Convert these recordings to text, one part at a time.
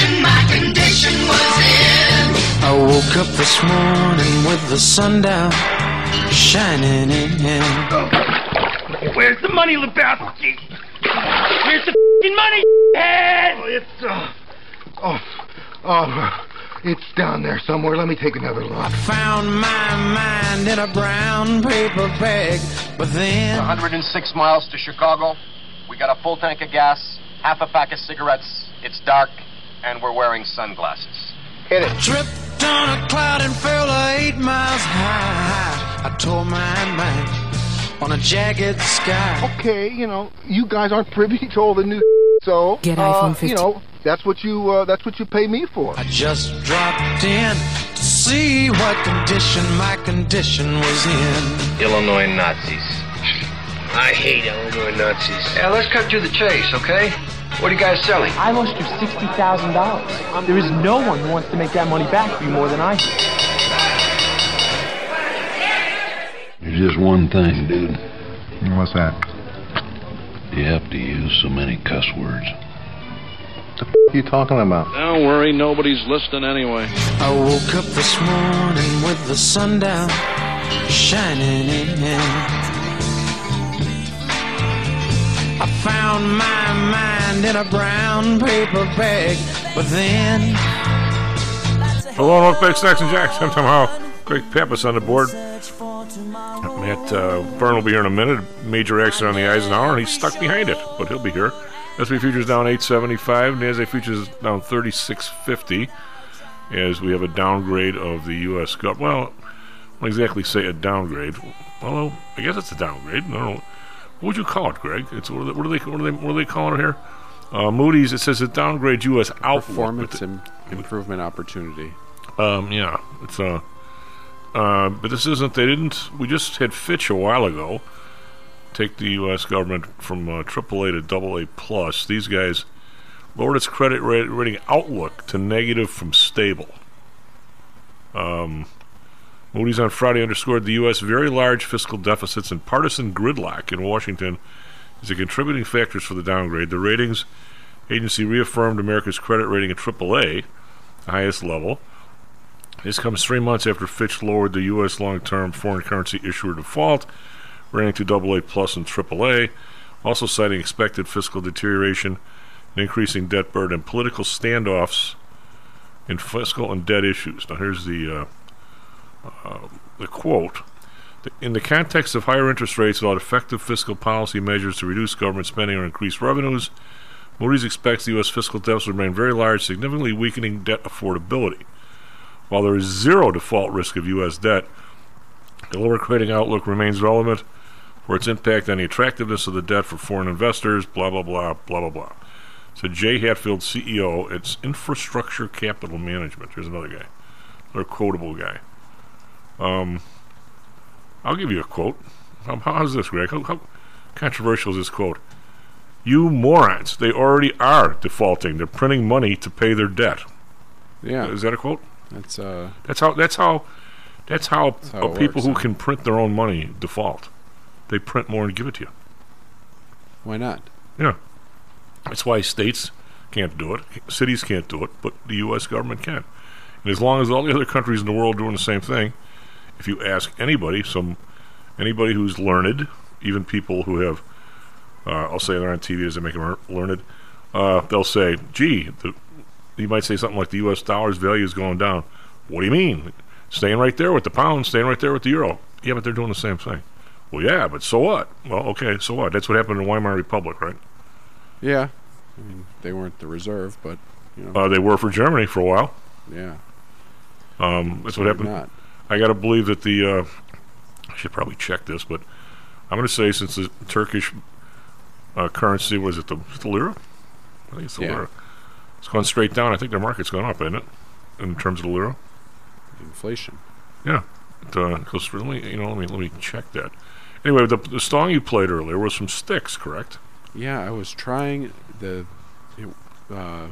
condition my condition was in. I woke up this morning with the sun down, shining in. Where's the money, Lebowski? Where's the fing money, head? Oh, it's, uh, oh, oh, it's down there somewhere. Let me take another look. Found my mind in a brown paper bag, but then 106 miles to Chicago. We got a full tank of gas, half a pack of cigarettes. It's dark, and we're wearing sunglasses. Hit it. tripped on a cloud and fell eight miles high. I tore my mind on a jagged sky. Okay, you know, you guys aren't privy to all the new so Get uh, iPhone You know, that's what you uh, that's what you pay me for. I just dropped in to see what condition my condition was in. Illinois Nazis. I hate Illinois Nazis. Yeah, let's cut to the chase, okay? What are you guys selling? I lost you sixty thousand dollars. There is no one who wants to make that money back for you more than I do. There's just one thing, dude. What's that? You have to use so many cuss words. What are you talking about? Don't worry, nobody's listening anyway. I woke up this morning with the sun down, shining in. I found my mind in a brown paper bag, but then Hello welcome back, Snacks and Jacks. I'm Tom Howell. Greg Pappas on the board. Matt uh, will be here in a minute. Major accident on the Eisenhower, and he's stuck behind it, but he'll be here. S&P futures down 875. NASDAQ futures down 3650 as we have a downgrade of the U.S. government. Well, I won't exactly say a downgrade. Although, I guess it's a downgrade. I don't know. What would you call it, Greg? It's what, are they, what, are they, what, are they, what are they calling it here? Uh, Moody's, it says it downgrades U.S. outlook. Performance im- improvement opportunity. um, yeah, it's uh, uh, but this isn't. They didn't. We just had Fitch a while ago take the U.S. government from uh, AAA to AA plus. These guys lowered its credit rating outlook to negative from stable. Um, Moody's on Friday underscored the U.S. very large fiscal deficits and partisan gridlock in Washington as the contributing factors for the downgrade. The ratings agency reaffirmed America's credit rating at AAA, the highest level. This comes three months after Fitch lowered the U.S. long-term foreign currency issuer default rating to AA plus and AAA, also citing expected fiscal deterioration, and increasing debt burden, and political standoffs in fiscal and debt issues. Now, here's the uh, the quote. In the context of higher interest rates without effective fiscal policy measures to reduce government spending or increase revenues, Moody's expects the U.S. fiscal deficit to remain very large, significantly weakening debt affordability. While there is zero default risk of U.S. debt, the lower credit outlook remains relevant for its impact on the attractiveness of the debt for foreign investors, blah, blah, blah, blah, blah, blah. So Jay Hatfield, CEO, it's Infrastructure Capital Management. Here's another guy, another quotable guy. Um, I'll give you a quote. How, how's this, Greg? How, how controversial is this quote? You morons, they already are defaulting. They're printing money to pay their debt. Yeah, Is that a quote? that's uh, That's how. That's how. That's how, how uh, people works, who huh? can print their own money default. They print more and give it to you. why not? Yeah, that's why states can't do it, cities can't do it, but the U.S. government can. And as long as all the other countries in the world are doing the same thing, if you ask anybody, some anybody who's learned, even people who have, uh, I'll say they're on TV as they make them learned, uh, they'll say, "Gee," the, you might say something like the U.S. dollar's value is going down. What do you mean? Staying right there with the pound, staying right there with the euro. Yeah, but they're doing the same thing. Well, yeah, but so what? Well, okay, so what? That's what happened in the Weimar Republic, right? Yeah, I mean they weren't the reserve, but you know, Uh, they were for Germany for a while. yeah, Um, that's so what happened. Not. I got to believe that the. Uh, I should probably check this, but I'm going to say since the Turkish uh, currency was it the, the lira? I think it's the Yeah. lira. It's gone straight down. I think their market's gone up, isn't it? In terms of the lira. Inflation. Yeah. It, uh, goes let me, you know, let me let me check that. Anyway, the the song you played earlier was from Styx, correct? Yeah, I was trying the it, uh,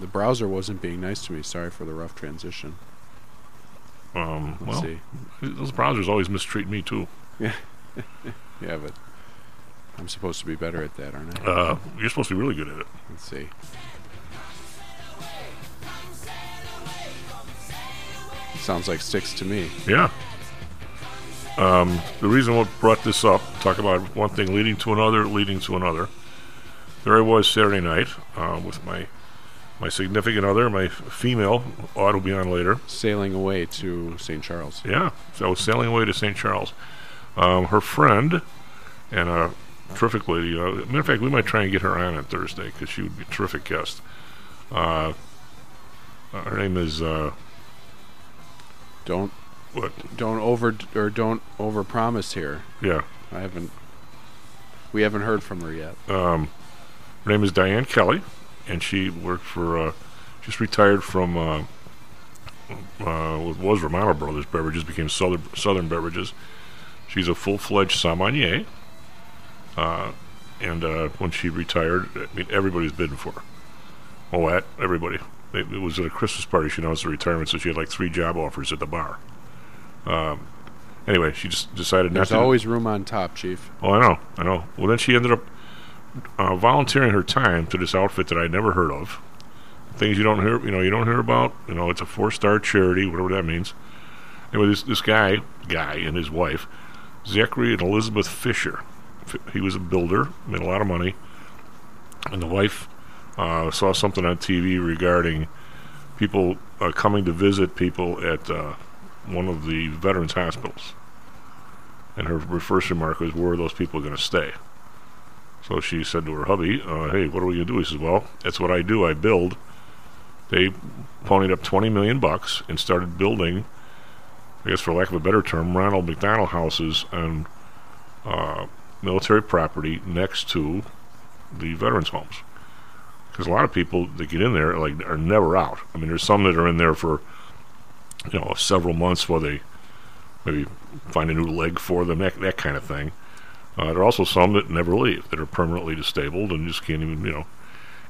the browser wasn't being nice to me. Sorry for the rough transition. Um, well, see. those browsers always mistreat me too. Yeah, yeah, but I'm supposed to be better at that, aren't I? Uh, you're supposed to be really good at it. Let's see. Sounds like Styx to me. Yeah. Um, the reason what brought this up, talk about one thing leading to another, leading to another. There I was Saturday night uh, with my my significant other, my female, Aud will be on later. Sailing away to St. Charles. Yeah, so sailing away to St. Charles. Um, her friend and a terrific lady. Uh, matter of fact, we might try and get her on on Thursday because she would be a terrific guest. Uh, uh, her name is uh, Don't what? don't over or don't over promise here. Yeah. I haven't. We haven't heard from her yet. Um, her name is Diane Kelly, and she worked for. Uh, just retired from. Uh, uh, what was Romano Brothers Beverages became Southern Southern Beverages. She's a full-fledged sommelier. Uh, and uh, when she retired, I mean, everybody's bidding for her. Oh, at everybody. It, it was at a Christmas party. She announced her retirement, so she had like three job offers at the bar. Um, anyway, she just decided There's not to. always room on top, Chief. Oh, I know, I know. Well, then she ended up uh, volunteering her time to this outfit that I'd never heard of. Things you don't hear, you know, you don't hear about. You know, it's a four-star charity, whatever that means. Anyway, this this guy, guy, and his wife, Zachary and Elizabeth Fisher. He was a builder, made a lot of money, and the wife uh, saw something on TV regarding people uh, coming to visit people at uh, one of the veterans hospitals. And her, her first remark was, "Where are those people going to stay?" So she said to her hubby, uh, "Hey, what are we to do?" He says, "Well, that's what I do. I build." They ponied up twenty million bucks and started building. I guess, for lack of a better term, Ronald McDonald houses on uh, military property next to the veterans' homes. Because a lot of people that get in there like are never out. I mean, there's some that are in there for you know several months while they maybe find a new leg for them, that, that kind of thing. Uh, there are also some that never leave, that are permanently disabled and just can't even, you know,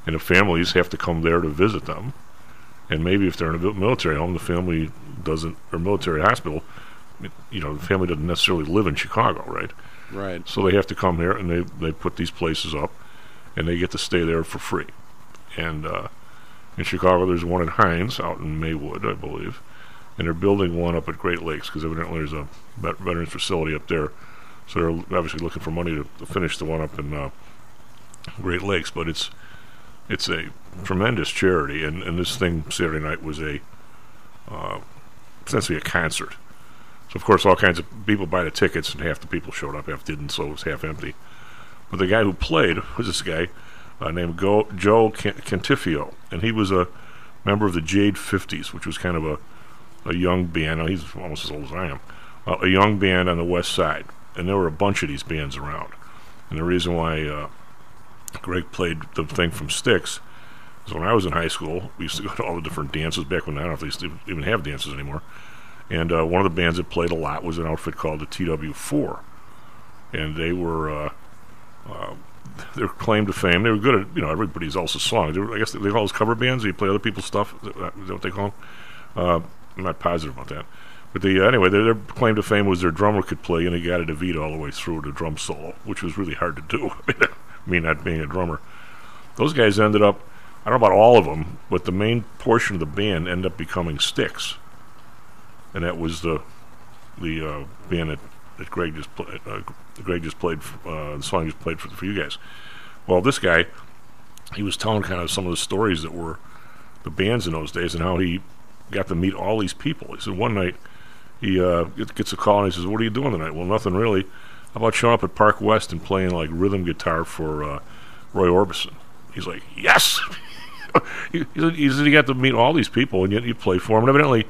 and the families have to come there to visit them. And maybe if they're in a military home, the family doesn't, or military hospital, it- you know, the family doesn't necessarily live in Chicago, right? Right. So they have to come here and they, they put these places up and they get to stay there for free. And uh, in Chicago, there's one in Hines out in Maywood, I believe. And they're building one up at Great Lakes because evidently there's a veterans facility up there. So they're obviously looking for money to, to finish the one up in uh, Great Lakes. But it's it's a tremendous charity. And, and this thing Saturday night was a uh, essentially a concert. So of course, all kinds of people buy the tickets, and half the people showed up, half didn't, so it was half empty. But the guy who played was this guy uh, named Go- Joe Can- Cantifio, and he was a member of the Jade Fifties, which was kind of a a young band. He's almost as old as I am. Uh, a young band on the West Side, and there were a bunch of these bands around. And the reason why uh, Greg played the thing from Styx is when I was in high school, we used to go to all the different dances back when I don't know if they still even have dances anymore. And uh, one of the bands that played a lot was an outfit called the TW4, and they were uh, uh, their claim to fame. They were good at you know everybody's else's songs. Were, I guess they, call those cover bands. You play other people's stuff. Is that what they call them? Uh, I'm not positive about that. But the uh, anyway, their, their claim to fame was their drummer could play, and they got a DeVito all the way through the drum solo, which was really hard to do. Me not being a drummer, those guys ended up. I don't know about all of them, but the main portion of the band ended up becoming Styx. and that was the the uh, band that, that Greg just played. Uh, Greg just played uh, the song he just played for, for you guys. Well, this guy, he was telling kind of some of the stories that were the bands in those days and how he got to meet all these people. He said one night he uh, gets a call and he says, "What are you doing tonight?" Well, nothing really. How about showing up at Park West and playing like rhythm guitar for uh, Roy Orbison? He's like, "Yes." he, he said he got to meet all these people and yet you play for him. And evidently,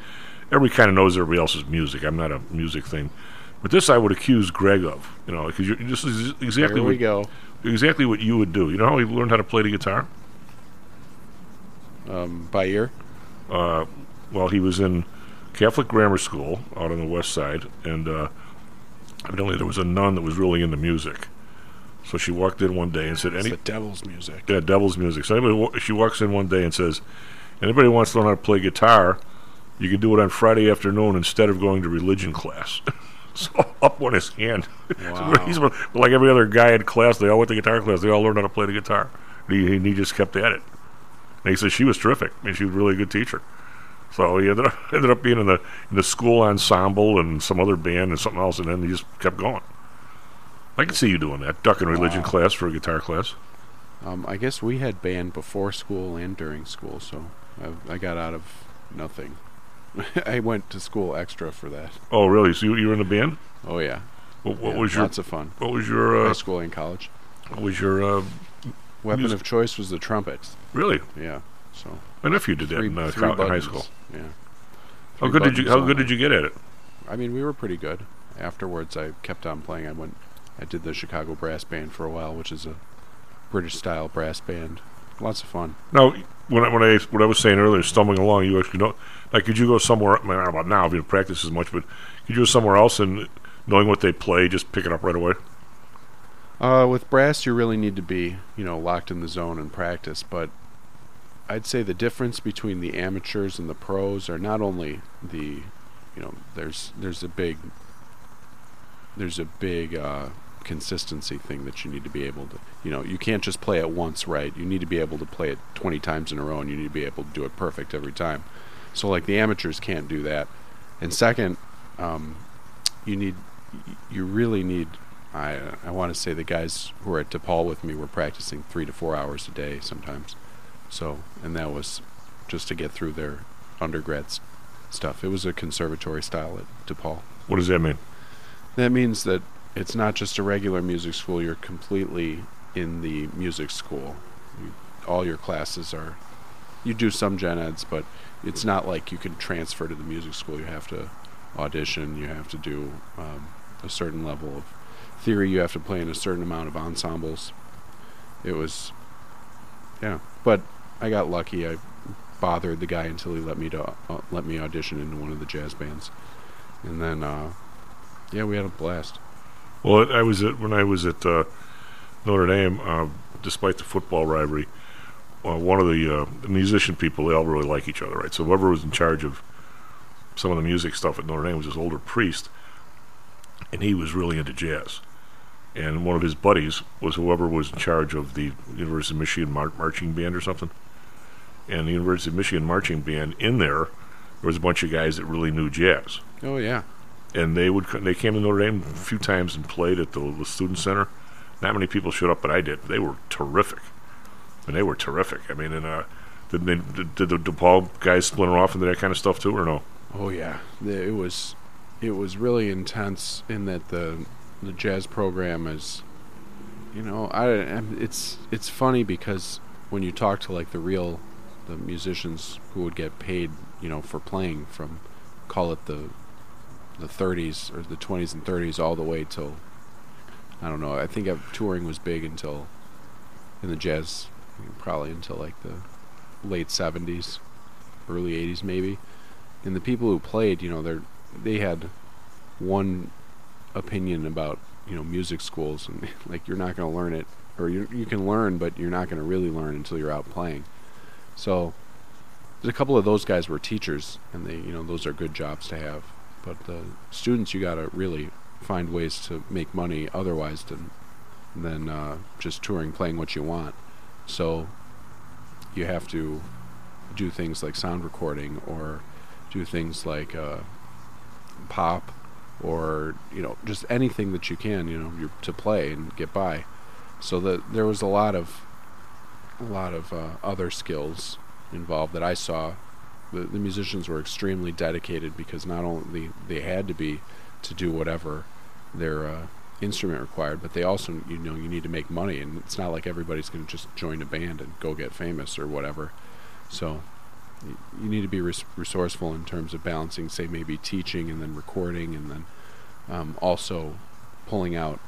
everybody kind of knows everybody else's music. I'm not a music thing, but this I would accuse Greg of. You know, because this is exactly we what, go. exactly what you would do. You know how he learned how to play the guitar? Um, by ear. Uh, well, he was in Catholic grammar school out on the west side, and uh, evidently there was a nun that was really into music. So she walked in one day and said, It's the devil's music. yeah, devil's music." So anybody, she walks in one day and says, "Anybody wants to learn how to play guitar, you can do it on Friday afternoon instead of going to religion class." so up went his hand. So Wow. he's like every other guy in class. They all went to guitar class. They all learned how to play the guitar. And he, he just kept at it. And he said she was terrific. I mean, she was really a good teacher. So he ended up ended up being in the in the school ensemble and some other band and something else, and then he just kept going. I can see you doing that, ducking religion Wow. class for a guitar class. Um, I guess we had band before school and during school, so I, I got out of nothing. I went to school extra for that. Oh, really? So you, you were in a band? Oh yeah. What, what Yeah, was your lots of fun? What was your uh, High school and college. What was your uh, Weapon music- of choice was the trumpet. Really? Yeah. So. My nephew did that Three- in, uh, three in high school. Yeah. How good did you How good did you get at it? I mean, we were pretty good. Afterwards, I kept on playing. I went, I did the Chicago Brass Band for a while, which is a British style brass band. Lots of fun. Now, when I, when I what I was saying earlier, stumbling along, you actually know, like, could you go somewhere? I, mean, I don't know about now if you don't practice as much, but could you go somewhere else and knowing what they play, just pick it up right away? Uh, with brass, you really need to be, you know, locked in the zone and practice. But I'd say the difference between the amateurs and the pros are not only the, you know, there's there's a big there's a big uh, consistency thing that you need to be able to, you know, you can't just play it once right. You need to be able to play it 20 times in a row, and you need to be able to do it perfect every time. So like the amateurs can't do that. And second, um, you need, you really need. I I want to say the guys who are at DePaul with me were practicing three to four hours a day sometimes. So and that was just to get through their undergrad s- stuff. It was a conservatory style at DePaul. What does that mean? That means that it's not just a regular music school. You're completely in the music school. You, all your classes are. You do some gen eds, but it's not like you can transfer to the music school. You have to audition. You have to do um, a certain level of theory. You have to play in a certain amount of ensembles. It was, yeah. But I got lucky. I bothered the guy until he let me to uh, let me audition into one of the jazz bands, and then uh, yeah, we had a blast. Well, I was at when I was at uh, Notre Dame. Uh, despite the football rivalry, uh, one of the, uh, the musician people they all really like each other, right? So whoever was in charge of some of the music stuff at Notre Dame was this older priest, and he was really into jazz. And one of his buddies was whoever was in charge of the University of Michigan mar- marching band or something. And the University of Michigan marching band in there, there was a bunch of guys that really knew jazz Oh yeah. and they would they came to Notre Dame a few times and played at the, the student center. Not many people showed up, but I did. They were terrific, and they were terrific. I mean, and uh, did they did, did the DePaul guys splinter off into that kind of stuff too, or no? Oh yeah, it was it was really intense in that the the jazz program is, you know, I it's it's funny because when you talk to like the real the musicians who would get paid, you know, for playing from call it the the 30s or the 20s and 30s all the way till I don't know. I think touring was big until in the jazz probably until like the late 70s, early 80s maybe and the people who played, you know, they they had one opinion about you know music schools, and like you're not going to learn it, or you you can learn, but you're not going to really learn until you're out playing. So a couple of those guys were teachers, and they you know those are good jobs to have. But the students, you got to really find ways to make money otherwise than than uh, just touring, playing what you want. So you have to do things like sound recording or do things like uh, pop or you know just anything that you can you know to play and get by so that there was a lot of a lot of uh, other skills involved that I saw the, the musicians were extremely dedicated because not only they had to be to do whatever their uh, instrument required but they also you know you need to make money and it's not like everybody's going to just join a band and go get famous or whatever so you need to be res- resourceful in terms of balancing, say, maybe teaching and then recording, and then um, also pulling out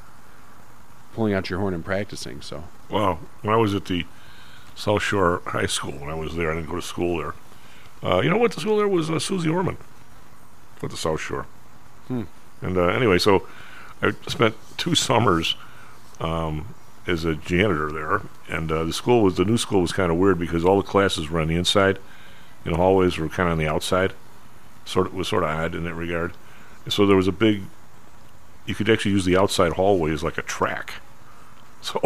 pulling out your horn and practicing. So Wow. When I was at the South Shore High School, when I was there, I didn't go to school there. Uh, you know what? The school there was uh, Suze Orman at the South Shore. Hmm. And uh, anyway, so I spent two summers um, as a janitor there, and uh, the school was the new school was kind of weird because all the classes were on the inside, and the hallways were kind of on the outside. Sort of was sort of odd in that regard. And so there was a big. You could actually use the outside hallway as like a track. So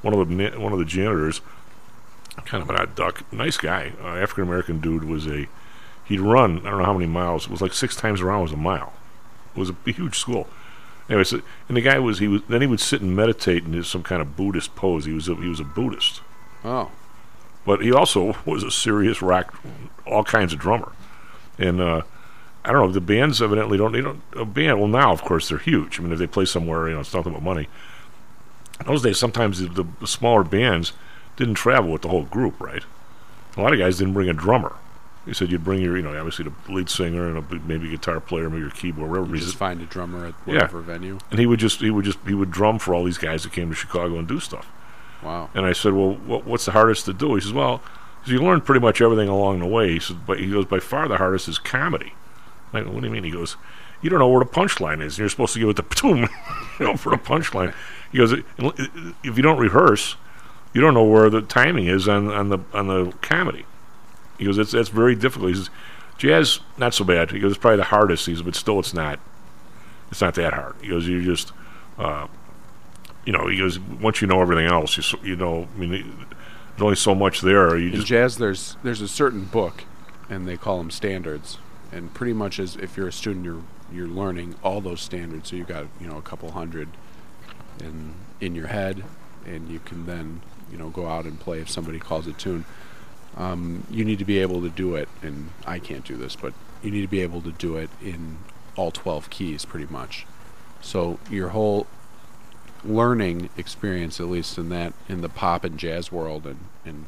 one of the one of the janitors, kind of an odd duck, nice guy, uh, African American dude, was a he'd run. I don't know how many miles. It was like six times around was a mile. It was a huge school. Anyway, so, and the guy was he was then he would sit and meditate in his, some kind of Buddhist pose. He was a, he was a Buddhist, Oh, but he also was a serious rock, all kinds of drummer. And uh, I don't know. The bands evidently don't. They don't. A band. Well, now of course they're huge. I mean, if they play somewhere, you know, it's nothing but money. In those days, sometimes the, the smaller bands didn't travel with the whole group, right? A lot of guys didn't bring a drummer. He said you'd bring your, you know, obviously the lead singer and a, maybe guitar player, maybe your keyboard, whatever. you just find a drummer at Yeah. whatever venue. and he would just he would just he would drum for all these guys that came to Chicago and do stuff. Wow. And I said, well, what, what's the hardest to do? He says, well, you learn pretty much everything along the way. He says, but he goes, by far the hardest is comedy. I go, what do you mean? He goes, you don't know where the punchline is. And you're supposed to give it the boom, you know, for the punchline. He goes, if you don't rehearse, you don't know where the timing is on, on the on the comedy. He goes, it's that's very difficult. He says, jazz not so bad. He goes, it's probably the hardest. He says, but still, it's not. It's not that hard. He goes, you just, uh, you know, he goes, once you know everything else, you you know, I mean, there's only so much there. You In just jazz, there's there's a certain book, and they call them standards. And pretty much, as if you're a student, you're you're learning all those standards. So you've got you know a couple hundred in in your head, and you can then you know go out and play if somebody calls a tune. Um, you need to be able to do it, and I can't do this, but you need to be able to do it in all 12 keys, pretty much. So your whole learning experience, at least in that in the pop and jazz world, and, and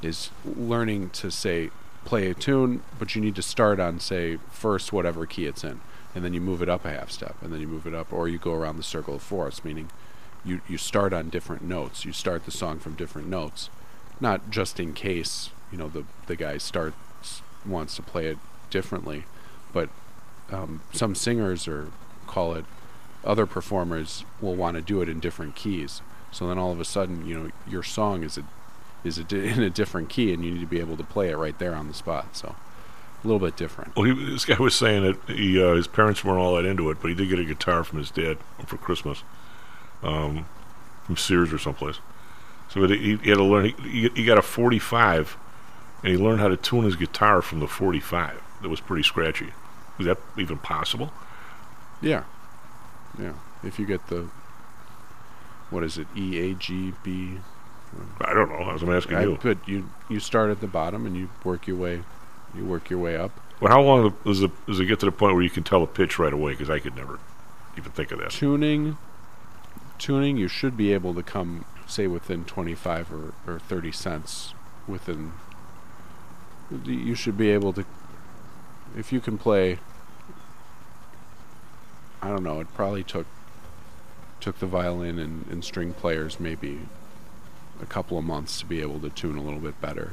is learning to say play a tune, but you need to start on say first whatever key it's in, and then you move it up a half step, and then you move it up, or you go around the circle of fourths, meaning you you start on different notes. You start the song from different notes, not just in case you know the the guy starts wants to play it differently, but um, some singers or call it other performers will want to do it in different keys. So then all of a sudden, you know, your song is a is a di- in a different key, and you need to be able to play it right there on the spot. So a little bit different. Well, he, this guy was saying that he, uh, his parents weren't all that into it, but he did get a guitar from his dad for Christmas, um, from Sears or someplace. So he, he had to learn. He, he got a 45, and he learned how to tune his guitar from the 45. That was pretty scratchy. Was that even possible? Yeah, yeah. If you get the what is it, E A G B? I don't know. I was asking I- you. But you you start at the bottom and you work your way, you work your way up. Well, how long does it, does it get to the point where you can tell a pitch right away? Because I could never even think of that. tuning tuning you should be able to come say within 25 or, or 30 cents within you should be able to if you can play i don't know it probably took took the violin and, and string players maybe a couple of months to be able to tune a little bit better.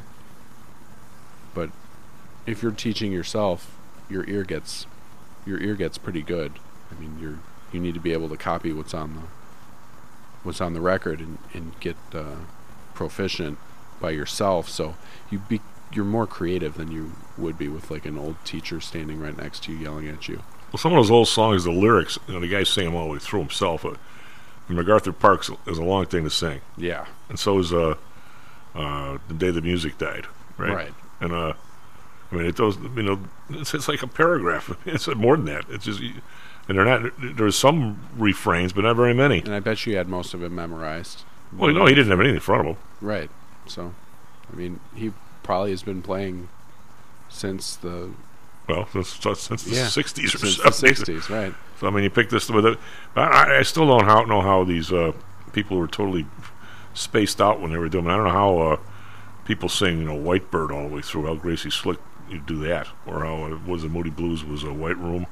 But if you're teaching yourself your ear gets your ear gets pretty good. I mean you're you need to be able to copy what's on the what's on the record and, and get uh, proficient by yourself so you be you're more creative than you would be with like an old teacher standing right next to you yelling at you Well, some of those old songs, the lyrics, you know, the guy's singing them all the way through himself. Uh, MacArthur Parks is a long thing to sing. yeah and so is uh, uh, the day the music died, right? Right. And uh, I mean, it does. You know, it's, it's like a paragraph. It's more than that. It's just, and they're not. There's some refrains, but not very many. and i bet you had most of it memorized Well, no, he didn't have anything in front of him. right so i mean he probably has been playing since the Well, since, since the yeah '60s or since the 60s right So I mean, you pick this with it. But I, I still don't how, know how these uh, people were totally spaced out when they were doing. it. I don't know how uh, people sing, you know, White Bird all the way through. How Gracie Slick you do that, or how it was the Moody Blues was a White Room.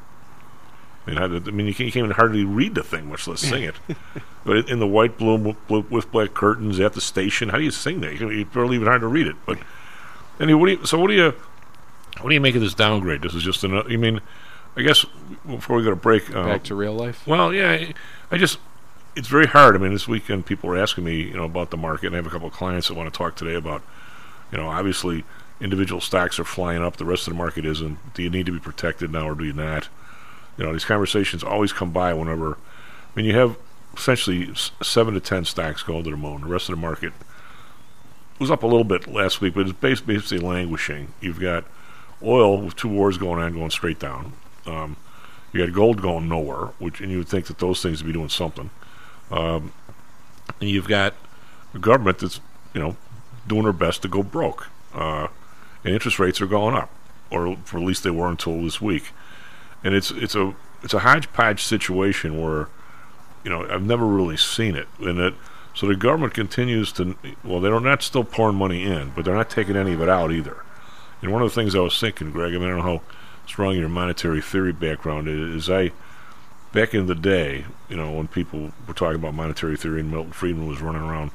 I mean, how did, I mean, you can't, you can't even hardly read the thing, much less sing it. but in the white room with, with- with black curtains at the station, how do you sing that? You It's barely even hard to read it. But anyway, what do you, so what do you what do you make of this downgrade? This is just another. I mean, I guess before we go to break, uh, back to real life well, yeah, I- I just it's very hard. I mean, this weekend people were asking me, you know, about the market, and I have a couple of clients that want to talk today about, you know, obviously individual stocks are flying up, the rest of the market isn't. Do you need to be protected now, or do you not? You know, these conversations always come by whenever. I mean, you have essentially seven to ten stocks going to the moon. The rest of the market was up a little bit last week, but it's basically languishing. You've got oil with two wars going on, going straight down. Um, you had gold going nowhere, which and you would think that those things would be doing something. Um, and you've got a government that's you know doing their best to go broke, uh, and interest rates are going up, or for at least they were until this week. And it's it's a it's a hodgepodge situation where you know I've never really seen it, and it so the government continues to well they're not still pouring money in, but they're not taking any of it out either. And one of the things I was thinking, Greg, I, mean, I don't know how strong your monetary theory background is. is I back in the day, you know, when people were talking about monetary theory and Milton Friedman was running around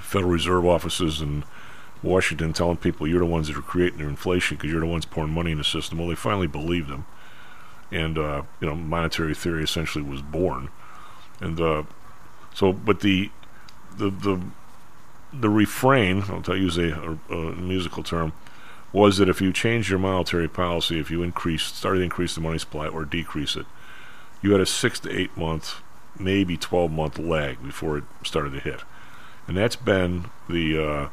Federal Reserve offices in Washington telling people you're the ones that are creating their inflation because you're the ones pouring money in the system. Well, they finally believed him, and uh, you know, monetary theory essentially was born. And uh, so, but the the the the refrain, I'll use a, a, a musical term, was that if you change your monetary policy, if you increase, started to increase the money supply or decrease it, you had a six to eight month, maybe 12 month lag before it started to hit. And that's been the, uh,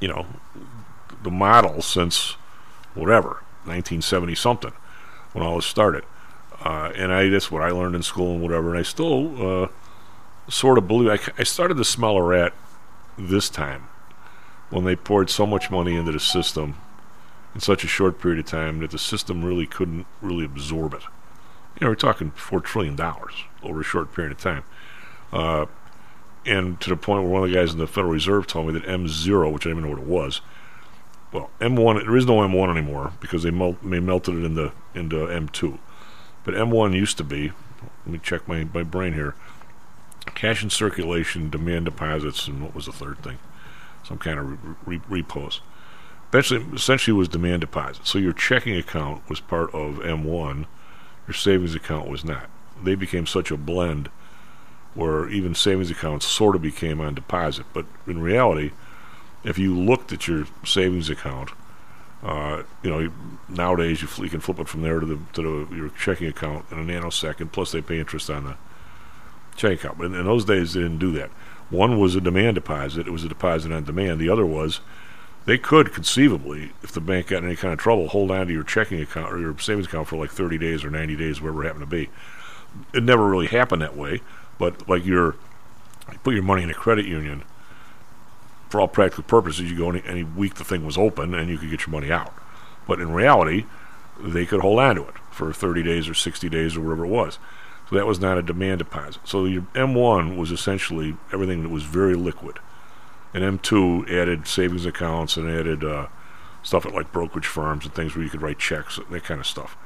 you know, the model since whatever, 1970 something, when all this started. Uh, and I that's what I learned in school and whatever. And I still uh, sort of believe. I, I started to smell a rat this time when they poured so much money into the system in such a short period of time that the system really couldn't really absorb it. You know, we're talking four trillion dollars over a short period of time, uh, and to the point where one of the guys in the Federal Reserve told me that M zero, which I didn't even know what it was, well, M one there is no M one anymore because they, mel- they melted it into into M two, but M one used to be. Let me check my my brain here. Cash in circulation, demand deposits, and what was the third thing? Some kind of re- re- repos. Eventually, essentially, was demand deposits. So your checking account was part of M1 your savings account was not. They became such a blend where even savings accounts sort of became on deposit. But in reality, if you looked at your savings account, uh, you know, nowadays you, fl- you, can flip it from there to the to the, your checking account in a nanosecond. Plus, they pay interest on the checking account. But in, in those days, they didn't do that. One was a demand deposit; it was a deposit on demand. The other was they could conceivably, if the bank got in any kind of trouble, hold on to your checking account or your savings account for like 30 days or 90 days, whatever it happened to be. It never really happened that way, but like your, you put your money in a credit union, for all practical purposes, you go any, any week the thing was open and you could get your money out. But in reality, they could hold on to it for 30 days or 60 days or whatever it was. So that was not a demand deposit. So your M1 was essentially everything that was very liquid and M2 added savings accounts and added uh, stuff at like brokerage firms and things where you could write checks, and that kind of stuff.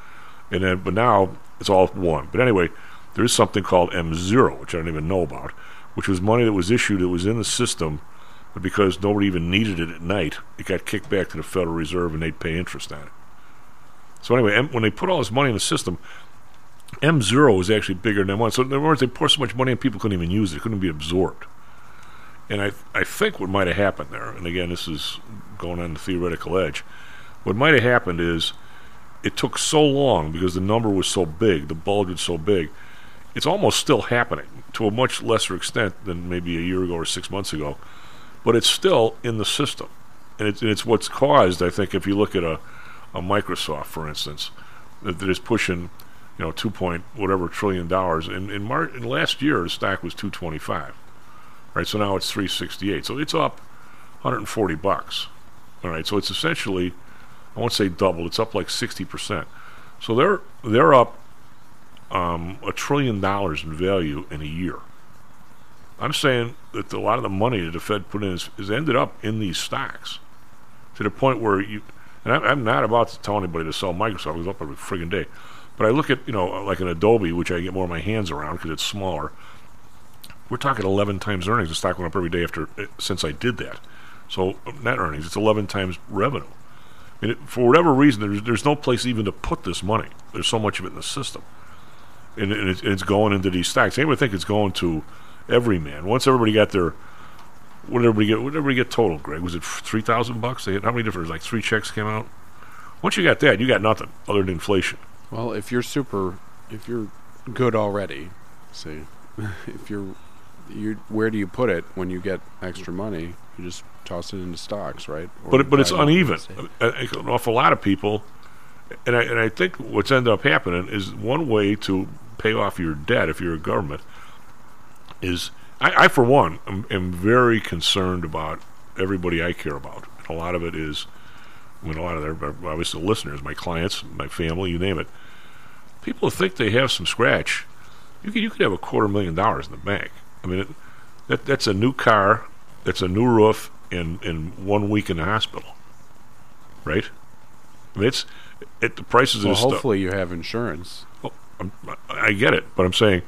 And then, but now it's all one. But anyway, there is something called M0, which I don't even know about, which was money that was issued that was in the system, but because nobody even needed it at night, it got kicked back to the Federal Reserve and they'd pay interest on it. So anyway, when they put all this money in the system, M0 was actually bigger than M1. So in other words, they poured so much money and people couldn't even use it; it couldn't be absorbed. And I, I think what might have happened there, and again, this is going on the theoretical edge, what might have happened is it took so long because the number was so big, the bulge was so big. It's almost still happening to a much lesser extent than maybe a year ago or six months ago, but it's still in the system. And it's, and it's what's caused, I think, if you look at a, a Microsoft, for instance, that, that is pushing, you know, two point whatever trillion dollars. In in, Mar- in last year, the stock was 225 right? So now it's 368. So it's up 140 bucks. All right, so it's essentially, I won't say double. It's up like 60 percent. So they're they're up um, a trillion dollars in value in a year. I'm saying that a lot of the money that the Fed put in is ended up in these stocks to the point where you. And I'm, I'm not about to tell anybody to sell Microsoft. It's up every friggin' day. But I look at, you know, like an Adobe, which I get more of my hands around because it's smaller we're talking 11 times earnings. The stock went up every day after uh, since I did that. So net earnings, it's 11 times revenue. Mean, it, for whatever reason, there's there's no place even to put this money. There's so much of it in the system, and, and it's, it's, going into these stocks. Anybody think it's going to every man? Once everybody got their what did everybody get? What did everybody get total? Greg, was it three thousand bucks? They had, how many different? Like three checks came out. Once you got that, you got nothing other than inflation. Well, if you're super, if you're good already, see, if you're you where do you put it when you get extra money? You just toss it into stocks, right? Or but but it's buy it on uneven. wholesale. Uh, An awful lot of people, and I and I think what's ended up happening is one way to pay off your debt if you're a government is I, I for one am, am very concerned about everybody I care about. A lot of it is, I mean, a lot of their obviously the listeners, my clients, my family, you name it. People think they have some scratch. You could you could have a quarter million dollars in the bank. I mean, it, that that's a new car, that's a new roof in in one week in the hospital, right? I mean, it's it, the prices Well, of this stuff. hopefully you have insurance. Well, I'm, I get it, but I'm saying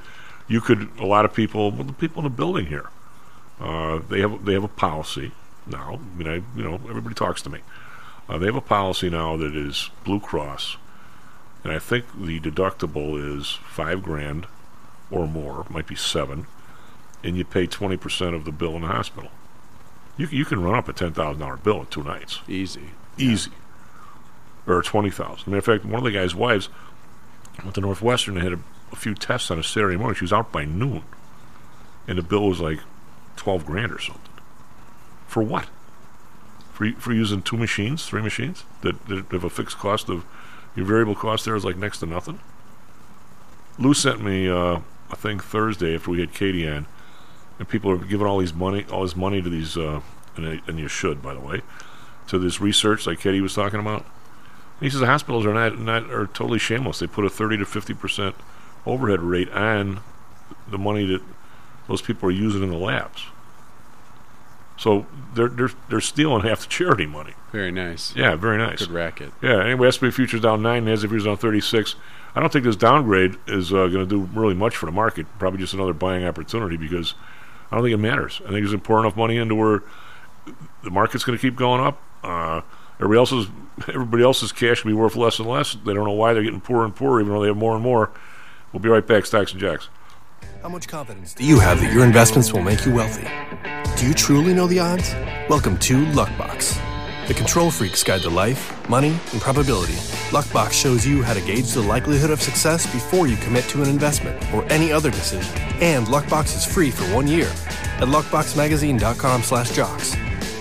you could. A lot of people, well, the people in the building here, uh, they have they have a policy now. I mean, I you know everybody talks to me. Uh, they have a policy now that is Blue Cross, and I think the deductible is five grand or more. Might be seven, and you pay twenty percent of the bill in the hospital. You you can run up a ten thousand dollar bill in two nights, Easy. easy, or twenty thousand. I mean, in fact, one of the guy's wives went to Northwestern and had a, a few tests on a Saturday morning. She was out by noon, and the bill was like twelve grand or something. For what? For for using two machines, three machines that, that have a fixed cost of your variable cost there is like next to nothing. Lou sent me uh, a thing Thursday after we had Katie on, and people are giving all these money, all this money to these, uh, and, they- and you should, by the way, to this research like Katie was talking about. He says the hospitals are not not are totally shameless. They put a thirty to fifty percent overhead rate on the money that those people are using in the labs. So they're they're they're stealing half the charity money. Very nice. Yeah, very nice. Good racket. Yeah. Anyway, S&P futures down nine, Nasdaq futures down thirty six. I don't think this downgrade is uh, going to do really much for the market. Probably just another buying opportunity because I don't think it matters. I think there's pour enough money into where the market's going to keep going up. Uh, everybody else's everybody else's cash will be worth less and less. They don't know why they're getting poorer and poorer, even though they have more and more. We'll be right back, Stocks and Jocks. How much confidence do you have that your investments will make you wealthy? Do you truly know the odds? Welcome to Luckbox, the control freak's guide to life, money, and probability. Luckbox shows you how to gauge the likelihood of success before you commit to an investment or any other decision. And Luckbox is free for one year at luckboxmagazine.com/jocks.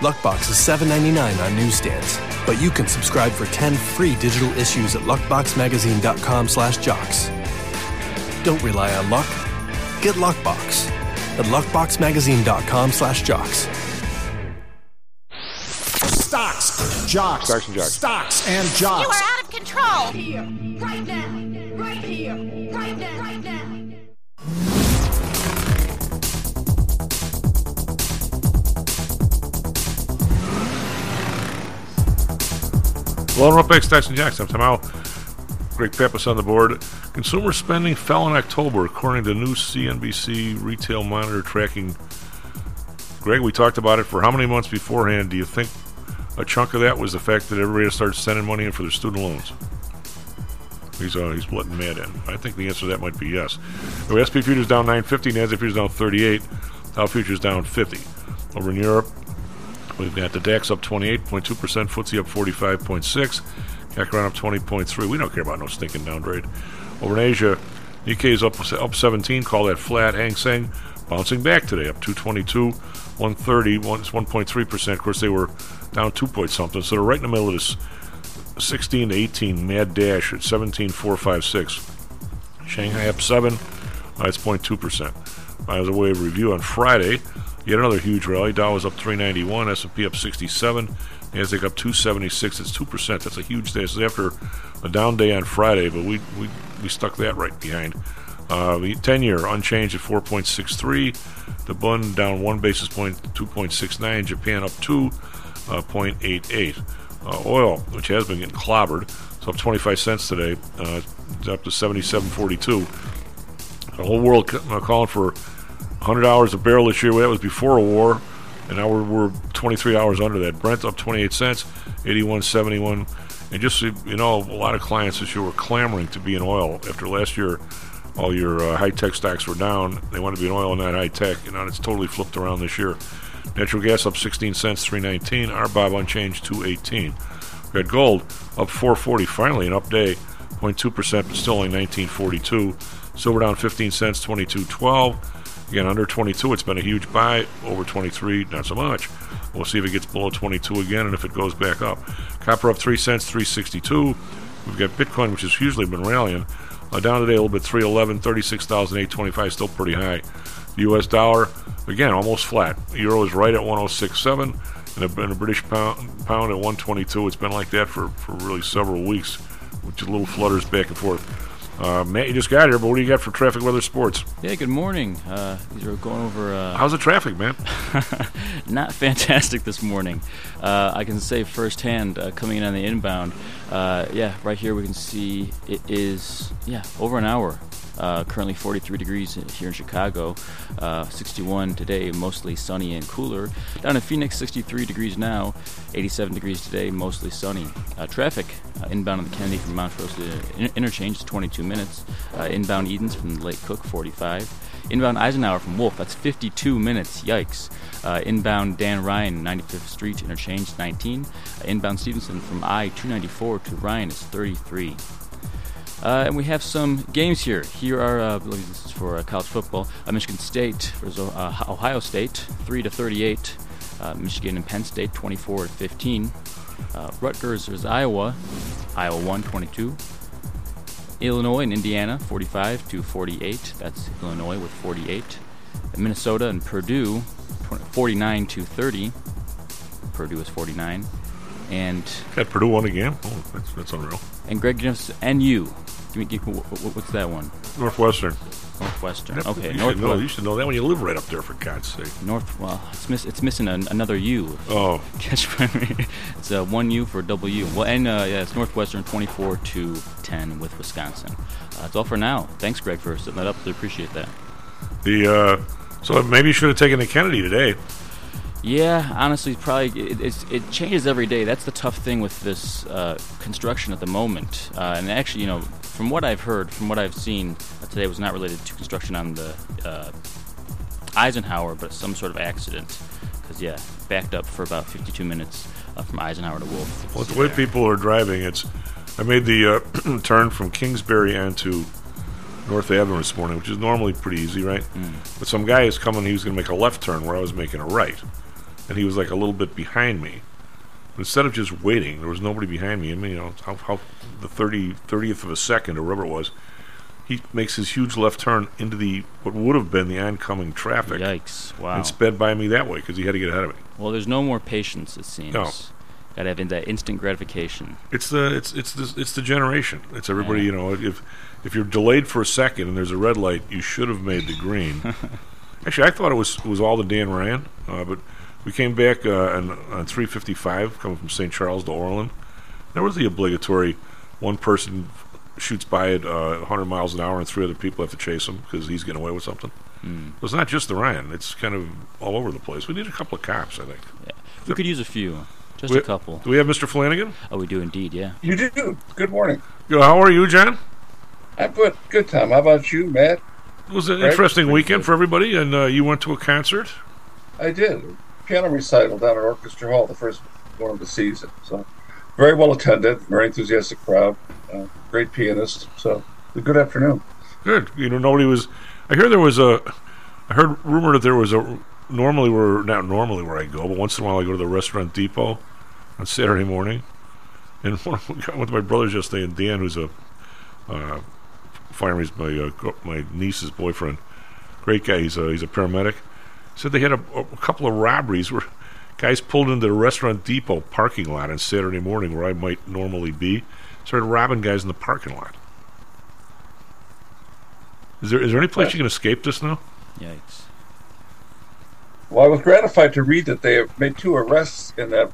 Luckbox is $7.99 on newsstands, but you can subscribe for 10 free digital issues at luckboxmagazine.com slash jocks. Don't rely on luck. Get Luckbox at luckboxmagazine.com slash jocks. Stocks, jocks, Stocks and jocks. stocks and jocks. You are out of control. Here, right now, right here, right now, right now. Well, up Jacks. I'm Tom Greg Pappas on the board. Consumer spending fell in October, according to new CNBC retail monitor tracking. Greg, we talked about it for how many months beforehand? Do you think a chunk of that was the fact that everybody started sending money in for their student loans? He's uh, he's letting Matt in. I think the answer to that might be yes. The SP futures down 950, Nasdaq futures down 38, Dow futures down 50. Over in Europe, we've got the DAX up 28.2%, FTSE up 45.6, CAC around up 20.3. We don't care about no stinking downgrade. Over in Asia, Nikkei is up up 17. Call that flat. Hang Seng bouncing back today, up 222, 130, one, 1.3%. Of course, they were down 2 point something, so they're right in the middle of this 16 to 18 mad dash at 17.456. Shanghai up 7, that's 0.2%. As a way of review on Friday, yet another huge rally. Dow was up 391, S&P up 67, Nasdaq up 276. It's 2%. That's a huge day. Is after a down day on Friday, but we, we, we stuck that right behind. Uh, the 10 year unchanged at 4.63. The Bund down one basis point, 2.69. Japan up 2.88. Uh, oil, which has been getting clobbered, it's up 25 cents today. Uh, it's up to 77.42. The whole world uh, calling for $100 a barrel this year. Well, that was before a war, and now we're, we're 23 hours under that. Brent up 28 cents, 81.71. And just you know, a lot of clients this year were clamoring to be in oil after last year. All your uh, high tech stocks were down. They want to be in oil and not high tech. And now it's totally flipped around this year. Natural gas up 16 cents, 319. RBOB unchanged, 218. We had gold up 440, finally an up day, 0.2%, but still only 1942. Silver down 15 cents, 22.12. Again, under 22, it's been a huge buy. Over 23, not so much. We'll see if it gets below 22 again and if it goes back up. Copper up 3 cents, 362. We've got Bitcoin, which has usually been rallying. Uh, down today a little bit, 311, 36,825, still pretty high. The U.S. dollar, again, almost flat. Euro is right at 106.7, and the, British pound, pound at 122. It's been like that for, for really several weeks, which little flutters back and forth. Uh, Matt, you just got here, but what do you got for traffic, weather, sports? Yeah, good morning. Uh, these are going over. Uh, How's the traffic, man? not fantastic this morning. Uh, I can say firsthand, uh, coming in on the inbound. Uh, yeah, right here we can see it is yeah over an hour. Uh, currently 43 degrees here in Chicago, uh, 61 today, mostly sunny and cooler. Down in Phoenix, 63 degrees now, 87 degrees today, mostly sunny. Uh, traffic uh, inbound on the Kennedy from Montrose to in- interchange, 22 minutes. Uh, inbound Edens from Lake Cook, 45. Inbound Eisenhower from Wolf, that's 52 minutes. Yikes. Uh, inbound Dan Ryan, 95th Street, interchange, 19. inbound Stevenson from I 294 to Ryan is 33. Uh, and we have some games here. Here are, uh, I believe this is for uh, college football. Uh, Michigan State versus uh, Ohio State, 3 to 38. Uh, Michigan and Penn State, 24 to 15. Rutgers versus Iowa, Iowa 1, 22. Illinois and Indiana, 45 to 48. That's Illinois with 48. And Minnesota and Purdue, 20, 49 to 30. Purdue is 49. And got Purdue won again. Oh, that's, that's unreal. And Greg Jeffs, NU. Give me, give, what's that one? Northwestern. Northwestern. Okay. You North. should, know, you should know that when you live right up there, for God's sake. North. Well, it's, miss, it's missing an, another U. Oh. Catch me. It's a one U for a double U. Well, and uh, yeah, it's Northwestern 24 to 10 with Wisconsin. Uh, that's all for now. Thanks, Greg, for setting that up. I appreciate that. The uh, so maybe you should have taken the Kennedy today. Yeah, honestly, probably it, it, changes every day. That's the tough thing with this uh, construction at the moment. Uh, and actually, you know, from what I've heard, from what I've seen uh, today, was not related to construction on the uh, Eisenhower, but some sort of accident. Because yeah, backed up for about 52 minutes uh, from Eisenhower to Wolf. Well, the way people are driving, it's. I made the uh, turn from Kingsbury onto North Avenue this morning, which is normally pretty easy, right? Mm. But some guy is coming. He was going to make a left turn where I was making a right and he was like a little bit behind me. Instead of just waiting, there was nobody behind me. I mean, you know, how, how the 30, 30th of a second or whatever it was, he makes his huge left turn into the what would have been the oncoming traffic. Yikes! Wow! And sped by me that way because he had to get ahead of me. Well, there's no more patience. It seems. No. Got to have that instant gratification. It's the it's it's the, it's the generation. It's everybody. Yeah. You know, if if you're delayed for a second and there's a red light, you should have made the green. Actually, I thought it was it was all the Dan Ryan, uh, but we came back uh, on, on 355 coming from St. Charles to Orland. There was the obligatory one person shoots by at uh, 100 miles an hour and three other people have to chase him because he's getting away with something. Mm. It's not just the Ryan. It's kind of all over the place. We need a couple of cops, I think. Yeah. We could use a few. Just we, a couple. Do we have Mr. Flannigan? Oh, we do indeed, yeah. You do. Good morning. Yo, how are you, John? I'm good. Good time. How about you, Matt? It was an right? interesting weekend for everybody, and uh, you went to a concert? I did piano recital down at Orchestra Hall, the first one of the season. So very well attended, very enthusiastic crowd, uh, great pianist. So a good afternoon. Good. You know, nobody was. I hear there was a. I heard rumor that there was a. Normally, where not normally where I go, but once in a while I go to the Restaurant Depot on Saturday morning, and one got with my brothers yesterday, and Dan, who's a uh, fireman, my uh, my niece's boyfriend, great guy. He's a he's a paramedic said they had a, a couple of robberies where guys pulled into the restaurant depot parking lot on Saturday morning where I might normally be, started robbing guys in the parking lot. Is there is there any place you can escape this now? Yikes. Well, I was gratified to read that they have made two arrests in that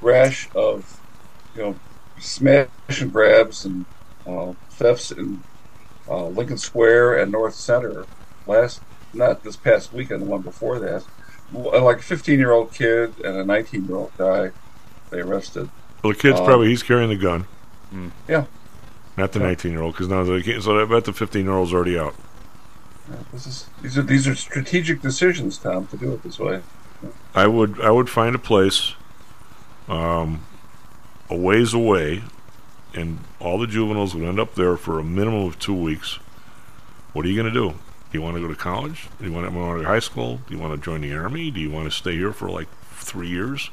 rash of, you know, smash and grabs and uh, thefts in uh, Lincoln Square and North Center last not this past weekend, the one before that. Like a 15 year old kid and a 19 year old guy, they arrested. Well, the kid's Um, probably he's carrying the gun, Yeah. not the 19 year old, because now the kid, so I bet the 15 year old's already out. Yeah, This is these are these are strategic decisions, Tom, to do it this way. I would I would find a place, um, a ways away, and all the juveniles would end up there for a minimum of two weeks. What are you going to do? Do you want to go to college? Do you want to go to high school? Do you want to join the army? Do you want to stay here for like three years,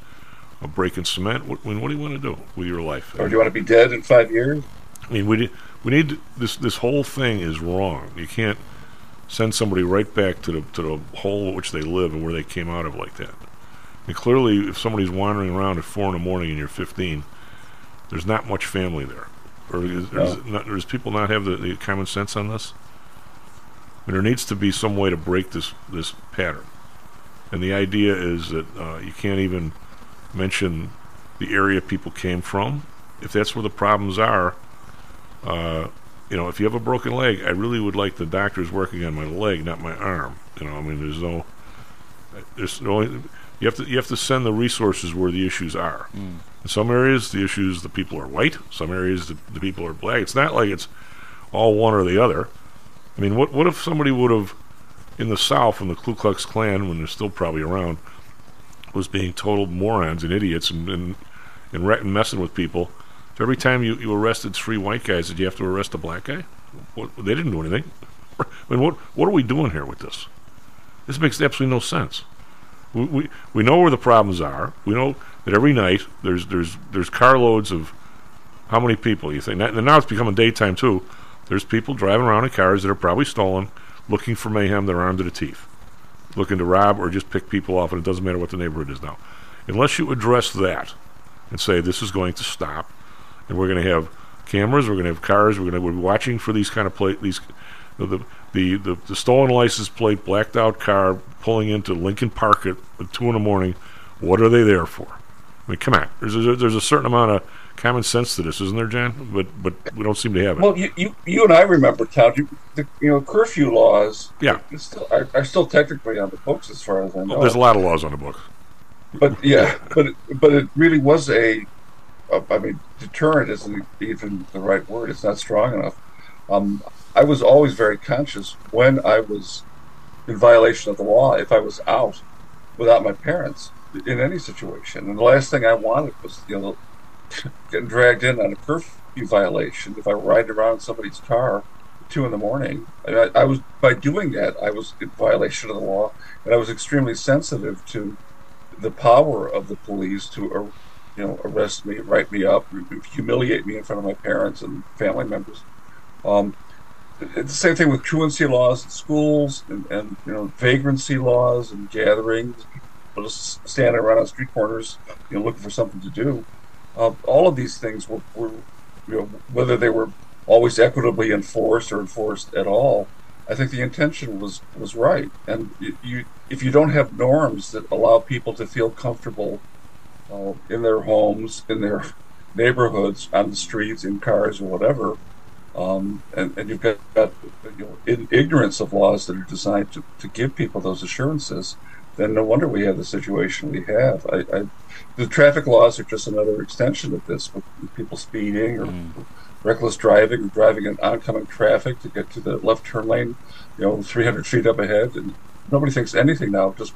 of breaking cement? What, I mean, what do you want to do with your life? Or do you want to be dead in five years? I mean, we we need this. This whole thing is wrong. You can't send somebody right back to the to the hole in which they live and where they came out of like that. And clearly, if somebody's wandering around at four in the morning and you're 15, there's not much family there. Or is, No. is not, does people not have the, the common sense on this? Mean, there needs to be some way to break this this pattern. And the idea is that uh, you can't even mention the area people came from. If that's where the problems are, uh, you know, if you have a broken leg, I really would like the doctors working on my leg, not my arm. You know, I mean, there's no, there's no, you have to you have to send the resources where the issues are. Mm. In some areas, the issues the people are white. Some areas, the, the people are black. It's not like it's all one or the other. I mean, what what if somebody would have in the South, when the Ku Klux Klan, when they're still probably around, was being total morons and idiots and and, and, re- and messing with people. So every time you, you arrested three white guys, did you have to arrest a black guy? What, they didn't do anything. I mean, what what are we doing here with this? This makes absolutely no sense. We, we we know where the problems are. We know that every night there's there's there's carloads of how many people you think? And now it's becoming daytime too. There's people driving around in cars that are probably stolen, looking for mayhem. They're armed to the teeth, looking to rob or just pick people off. And it doesn't matter what the neighborhood is now. Unless you address that and say this is going to stop, and we're going to have cameras, we're going to have cars, we're going to be watching for these kind of plate these the the, the the stolen license plate, blacked out car pulling into Lincoln Park at, at two in the morning. What are they there for? I mean, come on. There's a, there's a certain amount of common sense to this, isn't there, John? But but we don't seem to have it. Well, you, you, you and I remember, Tom, you, the, you know, curfew laws Yeah. still, are, are still technically on the books as far as I know. There's a lot of laws on the books. But yeah, but it, but it really was a, a, I mean, deterrent isn't even the right word. It's not strong enough. Um, I was always very conscious when I was in violation of the law if I was out without my parents in any situation. And the last thing I wanted was you know getting dragged in on a curfew violation if I were riding around in somebody's car at two in the morning. I, I was by doing that I was in violation of the law, and I was extremely sensitive to the power of the police to, uh, you know, arrest me, write me up, humiliate me in front of my parents and family members. Um, it's the same thing with truancy laws in schools and, and you know vagrancy laws and gatherings. People just standing around on street corners, you know, looking for something to do. Uh, all of these things were, were, you know, whether they were always equitably enforced or enforced at all. I think the intention was was right, and you, if you don't have norms that allow people to feel comfortable uh, in their homes, in their neighborhoods, on the streets, in cars, or whatever, um, and, and you've got, got you know, ignorance of laws that are designed to, to give people those assurances, then no wonder we have the situation we have. I, I, the traffic laws are just another extension of this, with people speeding or reckless driving or driving in oncoming traffic to get to the left turn lane, you know, 300 feet up ahead, and nobody thinks anything now. Just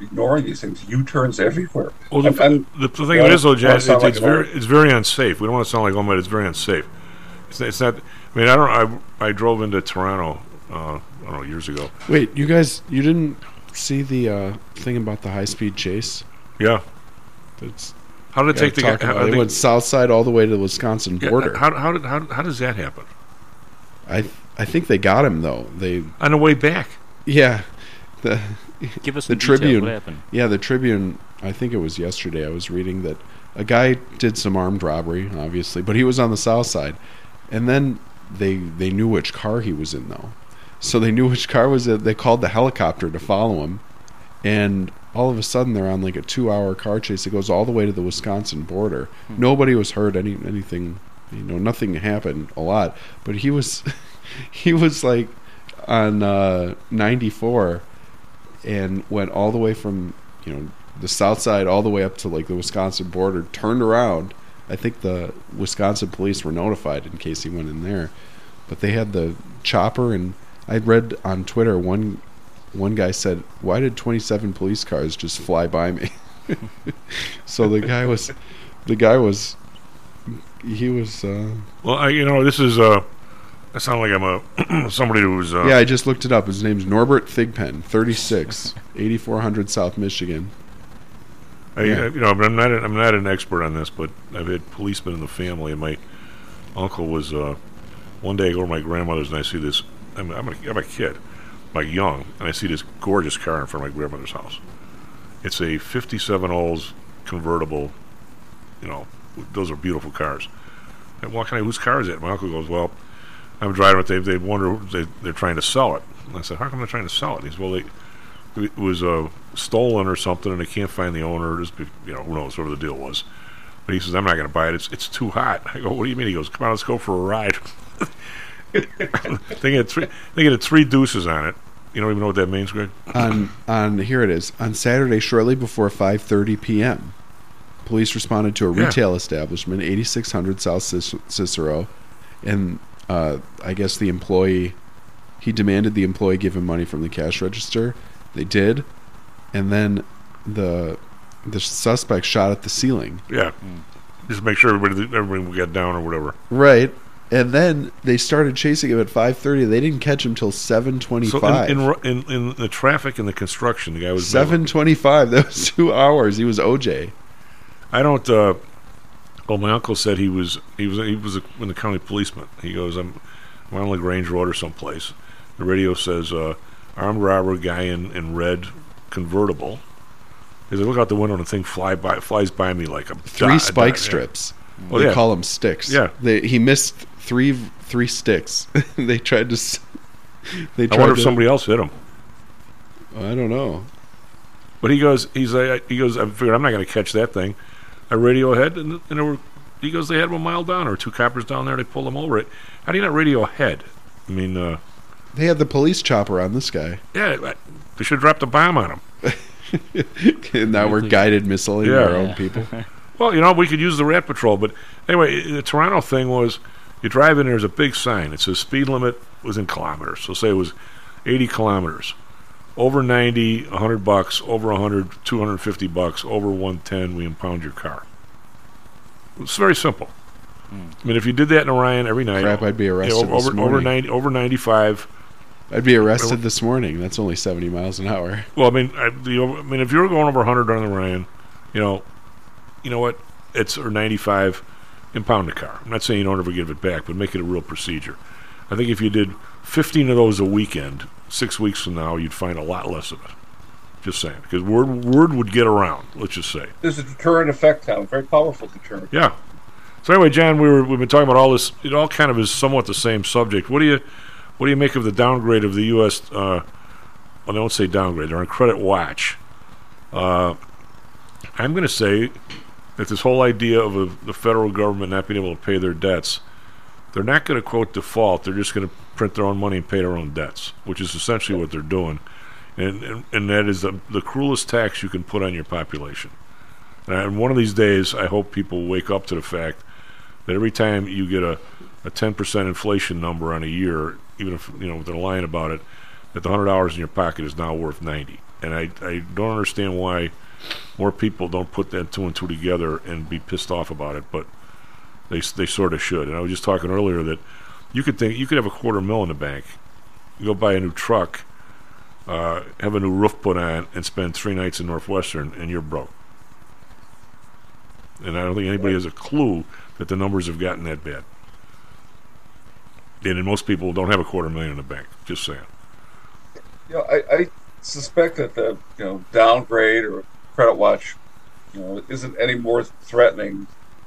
ignoring these things, U-turns everywhere. Well, the, I'm- the, the you thing know, of it is, though, I don't John, wanna it's, like it's very it's very unsafe. We don't want to sound like oh, but it's very unsafe. It's, it's not. I mean, I don't. I I drove into Toronto. Uh, I don't know years ago. Wait, you guys, you didn't see the uh, thing about the high speed chase? Yeah. That's How did it take the guy- how about it. did They they- went south side all the way to the Wisconsin Yeah, border. how, how did how, how does that happen? I I think they got him though. They on the way back. Yeah, the Give us the some details. Tribune. What happened? Yeah, the Tribune. I think it was yesterday. I was reading that a guy did some armed robbery, obviously, but he was on the south side, and then they they knew which car he was in though, so they knew which car was it. They called the helicopter to follow him, and all of a sudden they're on like a two-hour car chase. It goes all the way to the Wisconsin border. Nobody was hurt. Any anything, you know, nothing happened a lot. But he was, he was like on uh, 94 and went all the way from you know the south side all the way up to like the Wisconsin border, turned around, I think the Wisconsin police were notified in case he went in there, but they had the chopper and I read on Twitter one one guy said, "Why did 27 police cars just fly by me?" so the guy was the guy was he was uh, Well, I, you know, this is uh, I sound like I'm a somebody who's uh, yeah, I just looked it up. His name's Norbert Thigpen, 36, 8400 South Michigan. I, Yeah. I- you know, I'm not I'm not an expert on this, but I've had policemen in the family, and my uncle was. Uh, one day I go to my grandmother's and I see this. I'm, I'm, a, I'm a kid, like young, and I see this gorgeous car in front of my grandmother's house. It's a '57 Olds convertible. You know, those are beautiful cars. I walk in, whose car is it? My uncle goes, "Well, I'm driving it. They they wonder they they're trying to sell it." And I said, "How come they're trying to sell it?" He says, "Well, they." It was uh, stolen or something, and they can't find the owner. Just you know, who knows whatever the deal was. But he says, "I'm not going to buy it. It's it's too hot." I go, "What do you mean?" He goes, "Come on, let's go for a ride." they get three. They get three deuces on it. You don't even know what that means, Greg. on on here it is on Saturday shortly before 5:30 p.m. Police responded to a Yeah. retail establishment, 8600 South Cicero, and uh, I guess the employee he demanded the employee give him money from the cash register. They did, and then the the suspect shot at the ceiling. Yeah, just make sure everybody everybody will get down or whatever. Right. And then they started chasing him at 5:30. They didn't catch him till 7:25. So in, in in in the traffic and the construction, the guy was 7:25. That was 2 hours. He was OJ. I don't. Uh, well, my uncle said he was he was he was a, in the county policeman. He goes, I'm, I'm on Lagrange Road or someplace. The radio says uh, armed robber guy in, in red convertible. As I look out the window and the thing fly by flies by me like a Three dot- spike yeah. strips. Well, they yeah. call them sticks. Yeah. They, he missed three three sticks. they tried to they I tried wonder if somebody else hit him. I don't know. But he goes, he's like, he goes. I figured I'm not going to catch that thing. I radio ahead, and, and there were. He goes, they had him a mile down, or two coppers down there. They pulled him over. It. How do you not radio ahead? I mean, uh, They had the police chopper on this guy. yeah, I- they should have dropped a bomb on him. and now we're guided missiling Yeah. our own people. Well, you know, we could use the rat patrol, but anyway, the Toronto thing was, you drive in, there's a big sign. It says speed limit was in kilometers. So say it was 80 kilometers. Over 90, 100 bucks. Over 100, 250 bucks. Over 110, we impound your car. It's very simple. Hmm. I mean, if you did that in Orion every night, Crap, I'd be yeah, arrested over, this over, over 90, over 95. I'd be arrested this morning. That's only 70 miles an hour. Well, I mean, I, the, I mean, if you were going over 100 on the Ryan, you know, you know what? It's or 95, impound the car. I'm not saying you don't ever give it back, but make it a real procedure. I think if you did 15 of those a weekend, six weeks from now, you'd find a lot less of it. Just saying, because word word would get around. Let's just say. There's a deterrent effect, Tom. Very powerful deterrent. Yeah. So anyway, John, we were we've been talking about all this. It all kind of is somewhat the same subject. What do you what do you make of the downgrade of the U.S. Uh, well, I won't say downgrade. They're on credit watch. Uh, I'm going to say that this whole idea of a, the federal government not being able to pay their debts, they're not going to quote default. They're just going to print their own money and pay their own debts, which is essentially what they're doing, and and, and that is the, the cruelest tax you can put on your population. And one of these days, I hope people wake up to the fact that every time you get a, a 10% inflation number on a year, even if you know they're lying about it, that the hundred dollars in your pocket is now worth 90. And I, I don't understand why more people don't put that two and two together and be pissed off about it, but they they sort of should. And I was just talking earlier that you could think you could have a quarter mil in the bank, you go buy a new truck, uh, have a new roof put on, and spend three nights in Northwestern, and you're broke. And I don't think anybody has a clue that the numbers have gotten that bad. And most people don't have a quarter million in the bank. Just saying. You know, I, I suspect that the you know downgrade or credit watch, you know, isn't any more threatening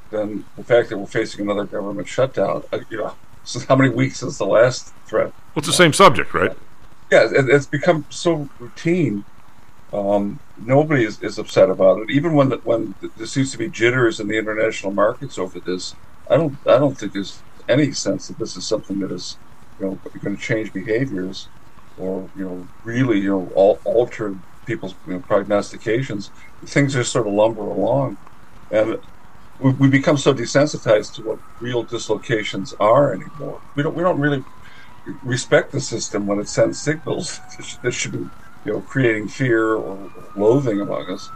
than the fact that we're facing another government shutdown. Uh, you know, so how many weeks since the last threat? Well, it's the same subject, right? Yeah, it, it's become so routine. Um, nobody is, is upset about it. Even when the, when there seems to be jitters in the international markets over this, I don't I don't think there's any sense that this is something that is you know going to change behaviors or you know really you know al- alter people's you know, prognostications. Things just sort of lumber along, and we, we become so desensitized to what real dislocations are anymore. We don't we don't really respect the system when it sends signals that should be you know creating fear or loathing among us.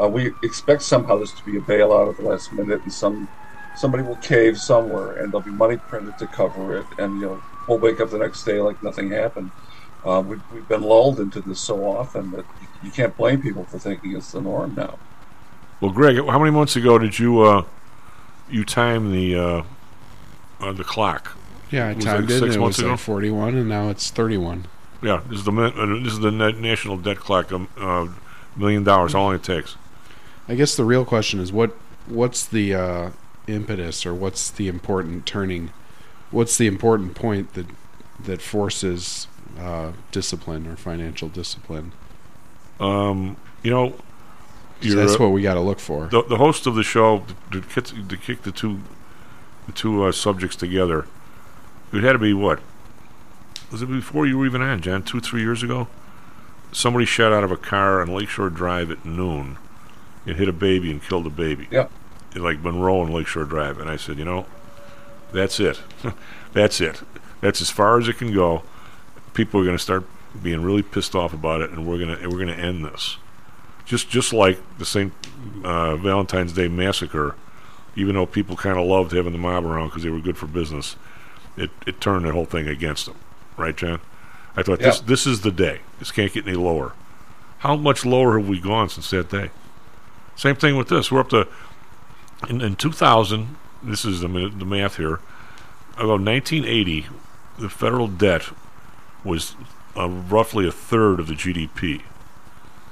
Uh, we expect somehow this to be a bailout at the last minute, and some somebody will cave somewhere, and there'll be money printed to cover it, and you know we'll wake up the next day like nothing happened. Uh, we've, we've been lulled into this so often that you can't blame people for thinking it's the norm now. Well, Greg, how many months ago did you uh, you time the uh, uh, the clock? Yeah, I Was timed it. six it months was ago. like 41, and now it's 31. Yeah, this is the uh, this is the na- national debt clock. Um, uh, million dollars, how long it takes? I guess the real question is what what's the uh, impetus or what's the important turning what's the important point that that forces uh, discipline or financial discipline? Um, you know, So that's what we got to look for. The, the host of the show to, to, kick- to kick the two the two uh, subjects together. It had to be what? Was it before you were even on, John? Two, three years ago. Somebody shot out of a car on Lakeshore Drive at noon and hit a baby and killed a baby. Yep. In, like Monroe and Lakeshore Drive, and I said, you know, that's it. that's it. That's as far as it can go. People are going to start being really pissed off about it, and we're gonna we're gonna end this. Just just like the St. Uh, Valentine's Day massacre, even though people kind of loved having the mob around because they were good for business, it it turned the whole thing against them, right, John? I thought this this is the day. This can't get any lower. How much lower have we gone since that day? Same thing with this. We're up to in, in 2000. This is the, the math here. About 1980, the federal debt was uh, roughly a third of the GDP.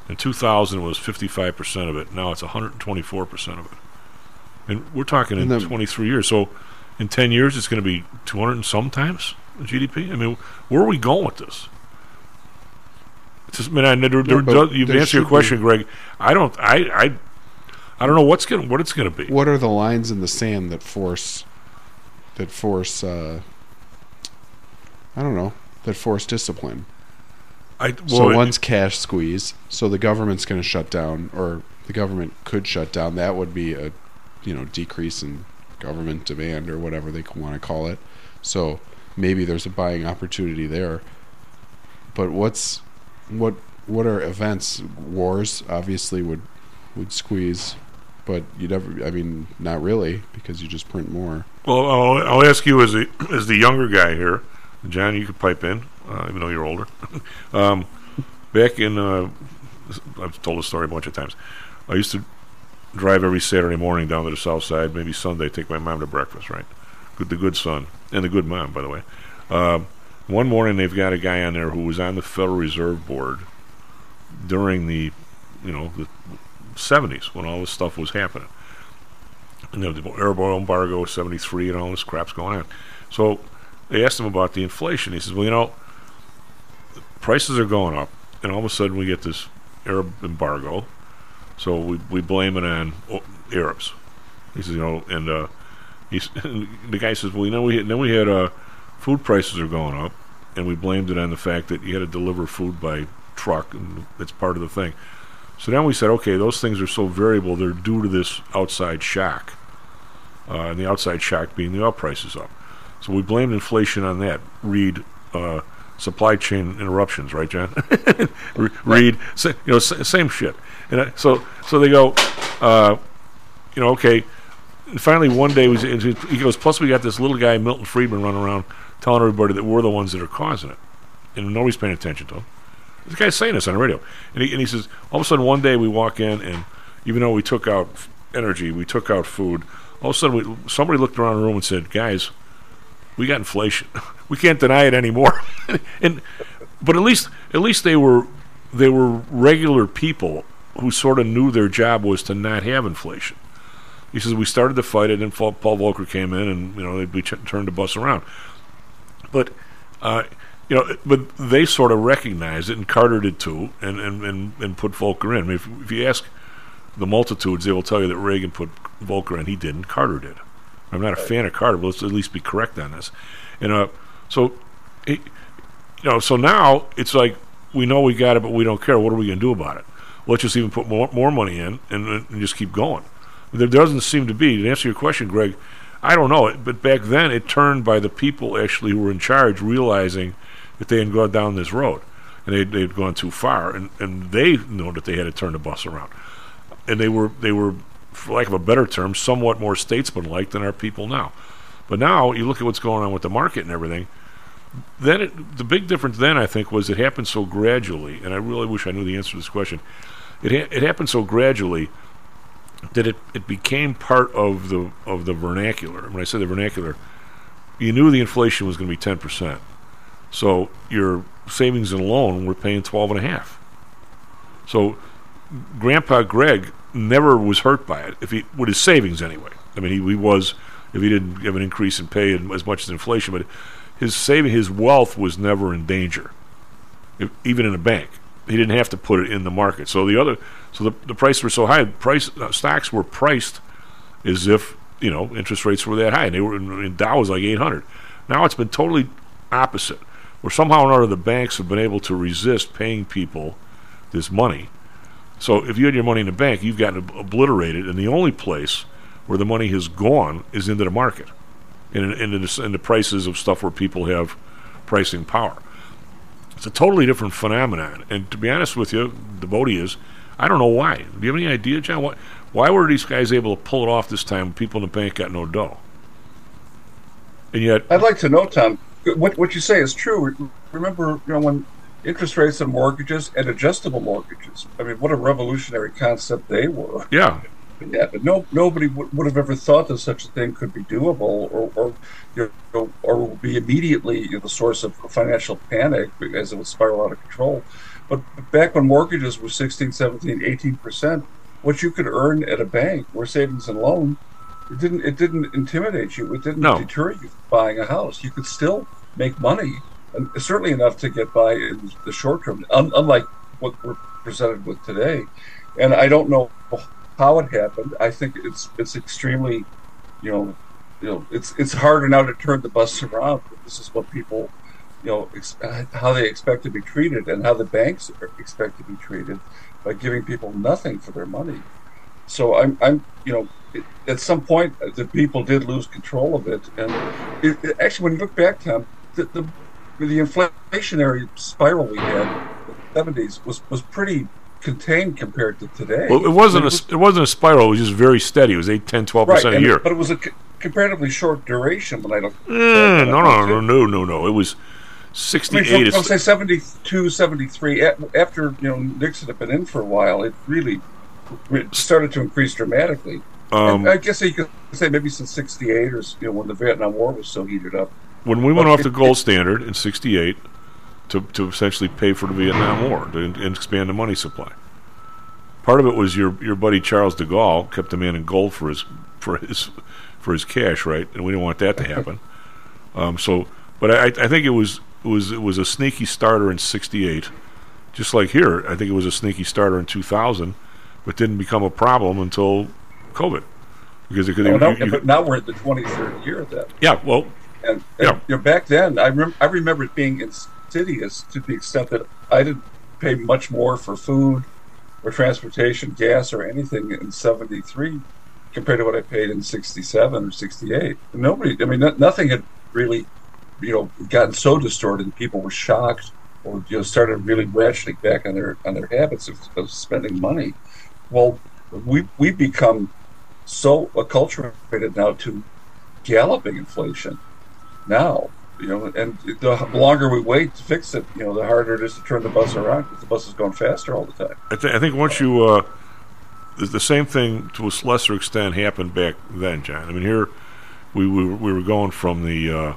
In 2000, it was 55% of it. Now it's 124% of it. And we're talking in the- 23 years. So in 10 years, it's going to be 200 and some times the GDP. I mean, where are we going with this? It's just, I mean, I, there, there, but you've answered your question, Greg. I don't. I. I. I don't know what's going. What it's going to be. What are the lines in the sand that force that force uh, I don't know, that force discipline? I, so well, it- one's cash squeeze, so the government's going to shut down or the government could shut down. That would be a you know, decrease in government demand or whatever they want to call it. So maybe there's a buying opportunity there. But what's what what are events? Wars obviously would would squeeze, but you never. I mean, not really because you just print more. Well, I'll, I'll ask you as the as the younger guy here, John. You could pipe in, uh, even though you're older. um, back in, uh, I've told this story a bunch of times. I used to drive every Saturday morning down to the south side, maybe Sunday, take my mom to breakfast. Right, good, the good son and the good mom, by the way. Um, one morning, they've got a guy on there who was on the Federal Reserve Board during the, you know, the 70s when all this stuff was happening you know, the oil embargo, 73, and all this crap's going on. So they asked him about the inflation. He says, well, you know, prices are going up, and all of a sudden we get this Arab embargo, so we, we blame it on Arabs. He says, you know, and uh, he's, the guy says, well, you know, we had, then we had uh, food prices are going up, and we blamed it on the fact that you had to deliver food by truck, and that's part of the thing. So then we said, okay, those things are so variable, they're due to this outside shock. Uh, and the outside shock being the oil prices up. So we blamed inflation on that. Read uh, supply chain interruptions, right, John? Read, sa- you know, same shit. And I, so, so they go, uh, you know, okay. And finally, one day was, he goes. Plus, we got this little guy, Milton Friedman, running around telling everybody that we're the ones that are causing it, and nobody's paying attention to him. The guy's saying this on the radio, and he, and he says, all of a sudden, one day we walk in, and even though we took out energy, we took out food. All of a sudden, we, somebody looked around the room and said, "Guys, we got inflation. we can't deny it anymore." and but at least at least they were they were regular people who sort of knew their job was to not have inflation. He says we started to fight it, and Paul Volcker came in, and you know they ch- turned the bus around. But uh, you know, but they sort of recognized it, and Carter did too, and and, and, and put Volcker in. I mean, if, if you ask the multitudes, they will tell you that Reagan put Volcker in. He didn't. Carter did. I'm not a fan of Carter, but let's at least be correct on this. And uh, so, he, you know, so now it's like we know we got it, but we don't care. What are we going to do about it? Let's just even put more more money in and, and just keep going. There doesn't seem to be. To answer your question, Greg, I don't know. But back then, it turned by the people actually who were in charge realizing that they had gone down this road and they'd, they'd gone too far, and, and they know that they had to turn the bus around. And they were they were, for lack of a better term, somewhat more statesmanlike than our people now. But now you look at what's going on with the market and everything. Then it, the big difference then I think was it happened so gradually, and I really wish I knew the answer to this question. It ha- it happened so gradually that it, it became part of the of the vernacular. When I say the vernacular, you knew the inflation was going to be ten percent. So your savings and loan were paying twelve and a half. So Grandpa Greg never was hurt by it. If he with his savings anyway. I mean, he, he was if he didn't have an increase in pay as much as inflation, but his saving, his wealth was never in danger, if, even in a bank. He didn't have to put it in the market. So the other, so the, the prices were so high. Price uh, stocks were priced as if you know interest rates were that high, and they were in, Dow was like 800. Now it's been totally opposite, where somehow or another the banks have been able to resist paying people this money. So if you had your money in the bank, you've gotten ob- obliterated, and the only place where the money has gone is into the market, and in, the, prices of stuff where people have pricing power. It's a totally different phenomenon. And to be honest with you, the Bodie is, I don't know why. Do you have any idea, John? Why, why were these guys able to pull it off this time when people in the bank got no dough? And yet, I'd like to know, Tom, what what you say is true. Remember, you know, when interest rates on mortgages and adjustable mortgages. I mean, what a revolutionary concept they were. Yeah. Yeah, but no, nobody would, would have ever thought that such a thing could be doable, or, or you know, or would be immediately you know, the source of financial panic as it would spiral out of control. But back when mortgages were 16, 17, 18 percent, what you could earn at a bank or savings and loan, it didn't it didn't intimidate you. It didn't No. deter you from buying a house. You could still make money, certainly enough to get by in the short term. Un- unlike what we're presented with today, and I don't know how it happened. I think it's it's extremely, you know, you know, it's it's harder now to turn the bus around. This is what people, you know, ex- how they expect to be treated, and how the banks expect to be treated by giving people nothing for their money. So I'm I'm you know, at some point the people did lose control of it, and it, it- actually when you look back, Tom, the the, the inflationary spiral we had in the 70s was was pretty contained compared to today. well, it wasn't I a mean, s- it wasn't a spiral. It was just very steady. It was 8, 10, 12 percent a year. But it was a c- comparatively short duration when I look. Eh, no, no, no, no, no, no. It was I mean, 68. from, is- from say 72, 73, after you know Nixon had been in for a while, it really it started to increase dramatically. Um, I guess you could say maybe since '68 or you know when the Vietnam War was so heated up. When we went off the gold standard in '68 to to essentially pay for the Vietnam War to, and expand the money supply. Part of it was your your buddy Charles de Gaulle kept the man in gold for his for his for his cash, right? And we didn't want that to happen. Um, so, but I, I think it was it was it was a sneaky starter in '68, just like here. I think it was a sneaky starter in 2000, but didn't become a problem until COVID because it could. Oh, now, you- now we're at the 23rd year of that. yeah, well, And, and Yeah. you know, back then, I, rem- I remember it being insidious to the extent that I didn't pay much more for food or transportation, gas, or anything in '73 compared to what I paid in '67 or '68. Nobody, I mean, no, nothing had really, you know, gotten so distorted. and People were shocked, or you know, started really ratcheting back on their on their habits of, of spending money. Well, we we've become so acculturated now to galloping inflation now you know and the longer we wait to fix it you know the harder it is to turn the bus around because the bus is going faster all the time I, th- I think once you, uh, the, same thing to a lesser extent happened back then, John. I mean, here we we, were- we were going from the, uh,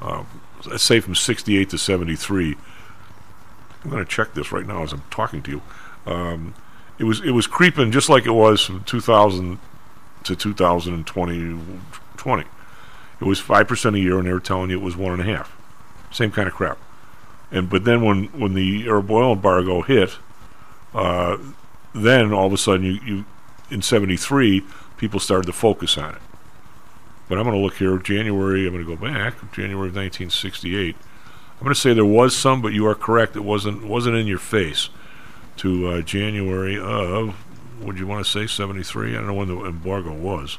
uh, let's say from 68 to 73. I'm going to check this right now as I'm talking to you. Um, it was it was creeping just like it was from 2000 to 2020. 20. It was five percent a year, and they were telling you it was one and a half. Same kind of crap. And but then when when the Arab oil embargo hit, uh, then all of a sudden you, you in '73 people started to focus on it. But I'm going to look here. January. I'm going to go back. January of 1968. I'm going to say there was some, but you are correct. It wasn't wasn't in your face. To uh, January of would you want to say 73? I don't know when the embargo was.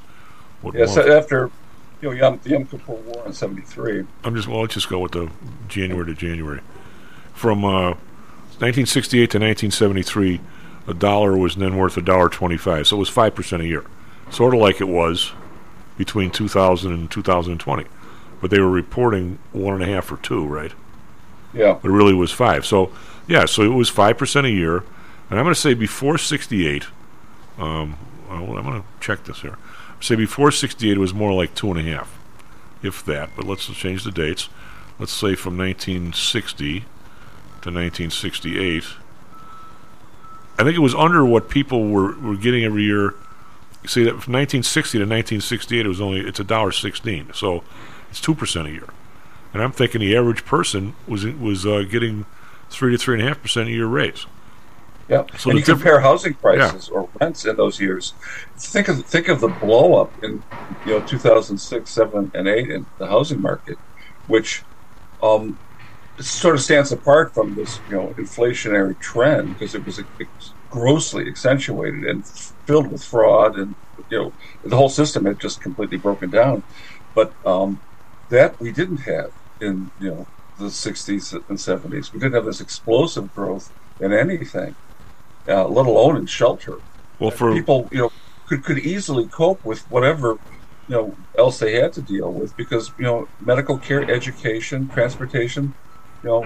What Yes, month? after you know Yom, the Yom Kippur War in '73. I'm just well. Let's just go with the January to January. From uh, 1968 to 1973, a dollar was then worth a dollar twenty-five. So it was five percent a year, sort of like it was between 2000 and 2020. But they were reporting one and a half or two, right? Yeah. But it really was five. So yeah, so it was five percent a year. And I'm going to say before 68. Um, I'm going to check this here. Say before 68, it was more like two and a half, if that. But let's change the dates. Let's say from 1960 to 1968. I think it was under what people were, were getting every year. See that from 1960 to 1968, it was only it's a dollar sixteen, so it's two percent a year. And I'm thinking the average person was was uh, getting three to three and a half percent a year raise. Yeah, So and you diff- compare housing prices or rents in those years. Think of think of the blow up in you know 2006, seven, and eight in the housing market, which um, sort of stands apart from this you know inflationary trend because it was grossly accentuated and filled with fraud, and you know the whole system had just completely broken down. But um, that we didn't have in you know the 60s and 70s. We didn't have this explosive growth in anything uh, let alone in shelter. Well, for people, you know, could could easily cope with whatever you know else they had to deal with because you know medical care, education, transportation, you know,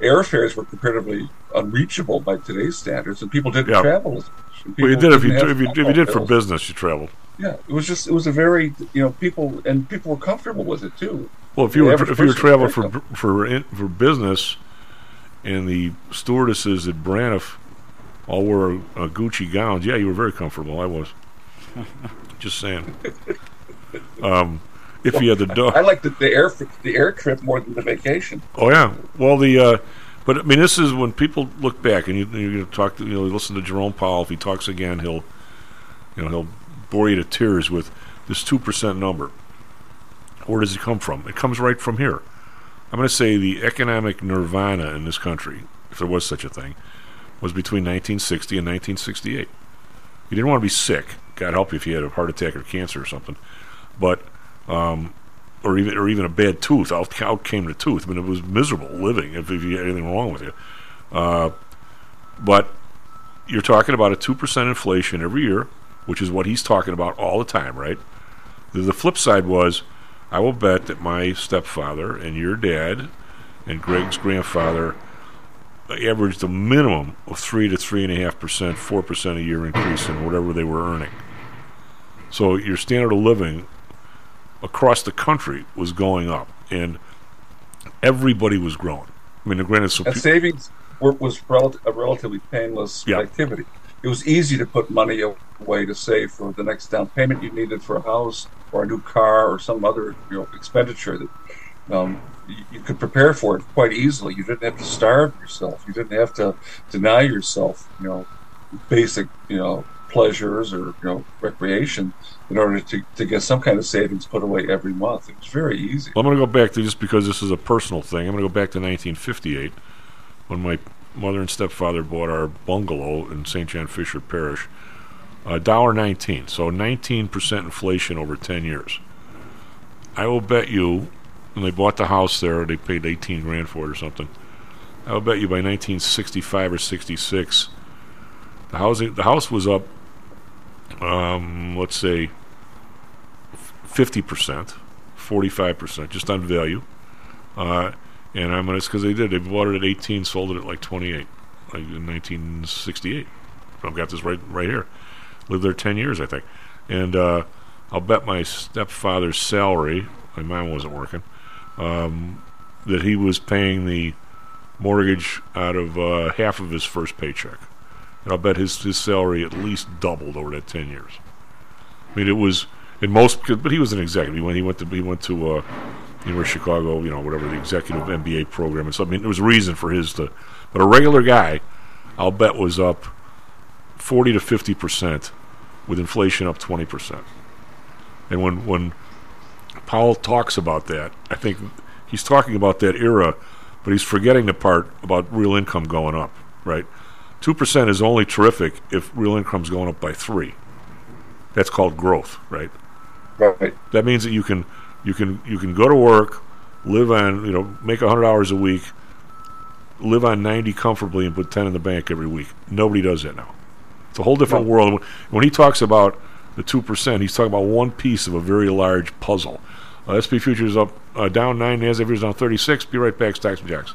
airfares were comparatively unreachable by today's standards, and people didn't Yeah. travel as much. Well, you did if you if you, if you did for business, you traveled. Yeah, it was just it was a very you know people and people were comfortable with it too. Well, if you The were if you were traveling for for in, for business, and the stewardesses at Braniff all wore uh, Gucci gowns, yeah, you were very comfortable. I was. Just saying. Um, if you had the dog, I like the, the air the air trip more than the vacation. Oh yeah. Well, the uh, but I mean, this is when people look back, and you you talk to you know listen to Jerome Powell. If he talks again, he'll you know he'll bore you to tears with this two percent number. Where does it come from? It comes right from here. I'm going to say the economic nirvana in this country, if there was such a thing, was between 1960 and 1968. He didn't want to be sick. God help you if you had a heart attack or cancer or something. But um, or even or even a bad tooth. Out, out came the tooth. I mean, it was miserable living if, if you had anything wrong with you. Uh, but you're talking about a two percent inflation every year, which is what he's talking about all the time, right? The, the flip side was, I will bet that my stepfather and your dad and Greg's grandfather averaged a minimum of three to three and a half percent, four percent a year increase in whatever they were earning. So your standard of living across the country was going up, and everybody was growing. I mean, granted, And pe- savings were, was rel- a relatively painless Yeah. activity. It was easy to put money away to save for the next down payment you needed for a house or a new car or some other you know expenditure that um, you, could prepare for it quite easily. You didn't have to starve yourself. You didn't have to deny yourself you know basic you know pleasures or you know recreation in order to, to get some kind of savings put away every month. It was very easy. Well, I'm going to go back to just because this is a personal thing. I'm going to go back to 1958 when my mother and stepfather bought our bungalow in St. John Fisher Parish. A dollar nineteen, so 19 percent inflation over 10 years. I will bet you, when they bought the house there, they paid 18 grand for it or something. I will bet you by 1965 or 66, the housing the house was up. Um, let's say 50 percent, 45 percent, just on value. Uh, and I'm gonna it's because they did. They bought it at 18, sold it at like 28, like in 1968. I've got this right right here. Lived there 10 years, I think. And uh, I'll bet my stepfather's salary. My mom wasn't working. Um, that he was paying the mortgage out of uh, half of his first paycheck. And I'll bet his his salary at least doubled over that 10 years. I mean, it was in most, but he was an executive. He went, he went to, he went to uh, University of Chicago, you know, whatever the executive MBA program. And so, I mean, there was a reason for his to, but a regular guy, I'll bet was up 40 to 50 percent, with inflation up 20 percent. And when when Powell talks about that, I think he's talking about that era, but he's forgetting the part about real income going up, right? Two percent is only terrific if real income's going up by three. That's called growth, right? Right. That means that you can you can you can go to work, live on you know make hundred hours a week, live on ninety comfortably, and put ten in the bank every week. Nobody does that now. It's a whole different No. world. When he talks about the two percent, he's talking about one piece of a very large puzzle. SP futures up uh, down nine, Nasdaq futures down thirty six. Be right back, Stocks and Jocks.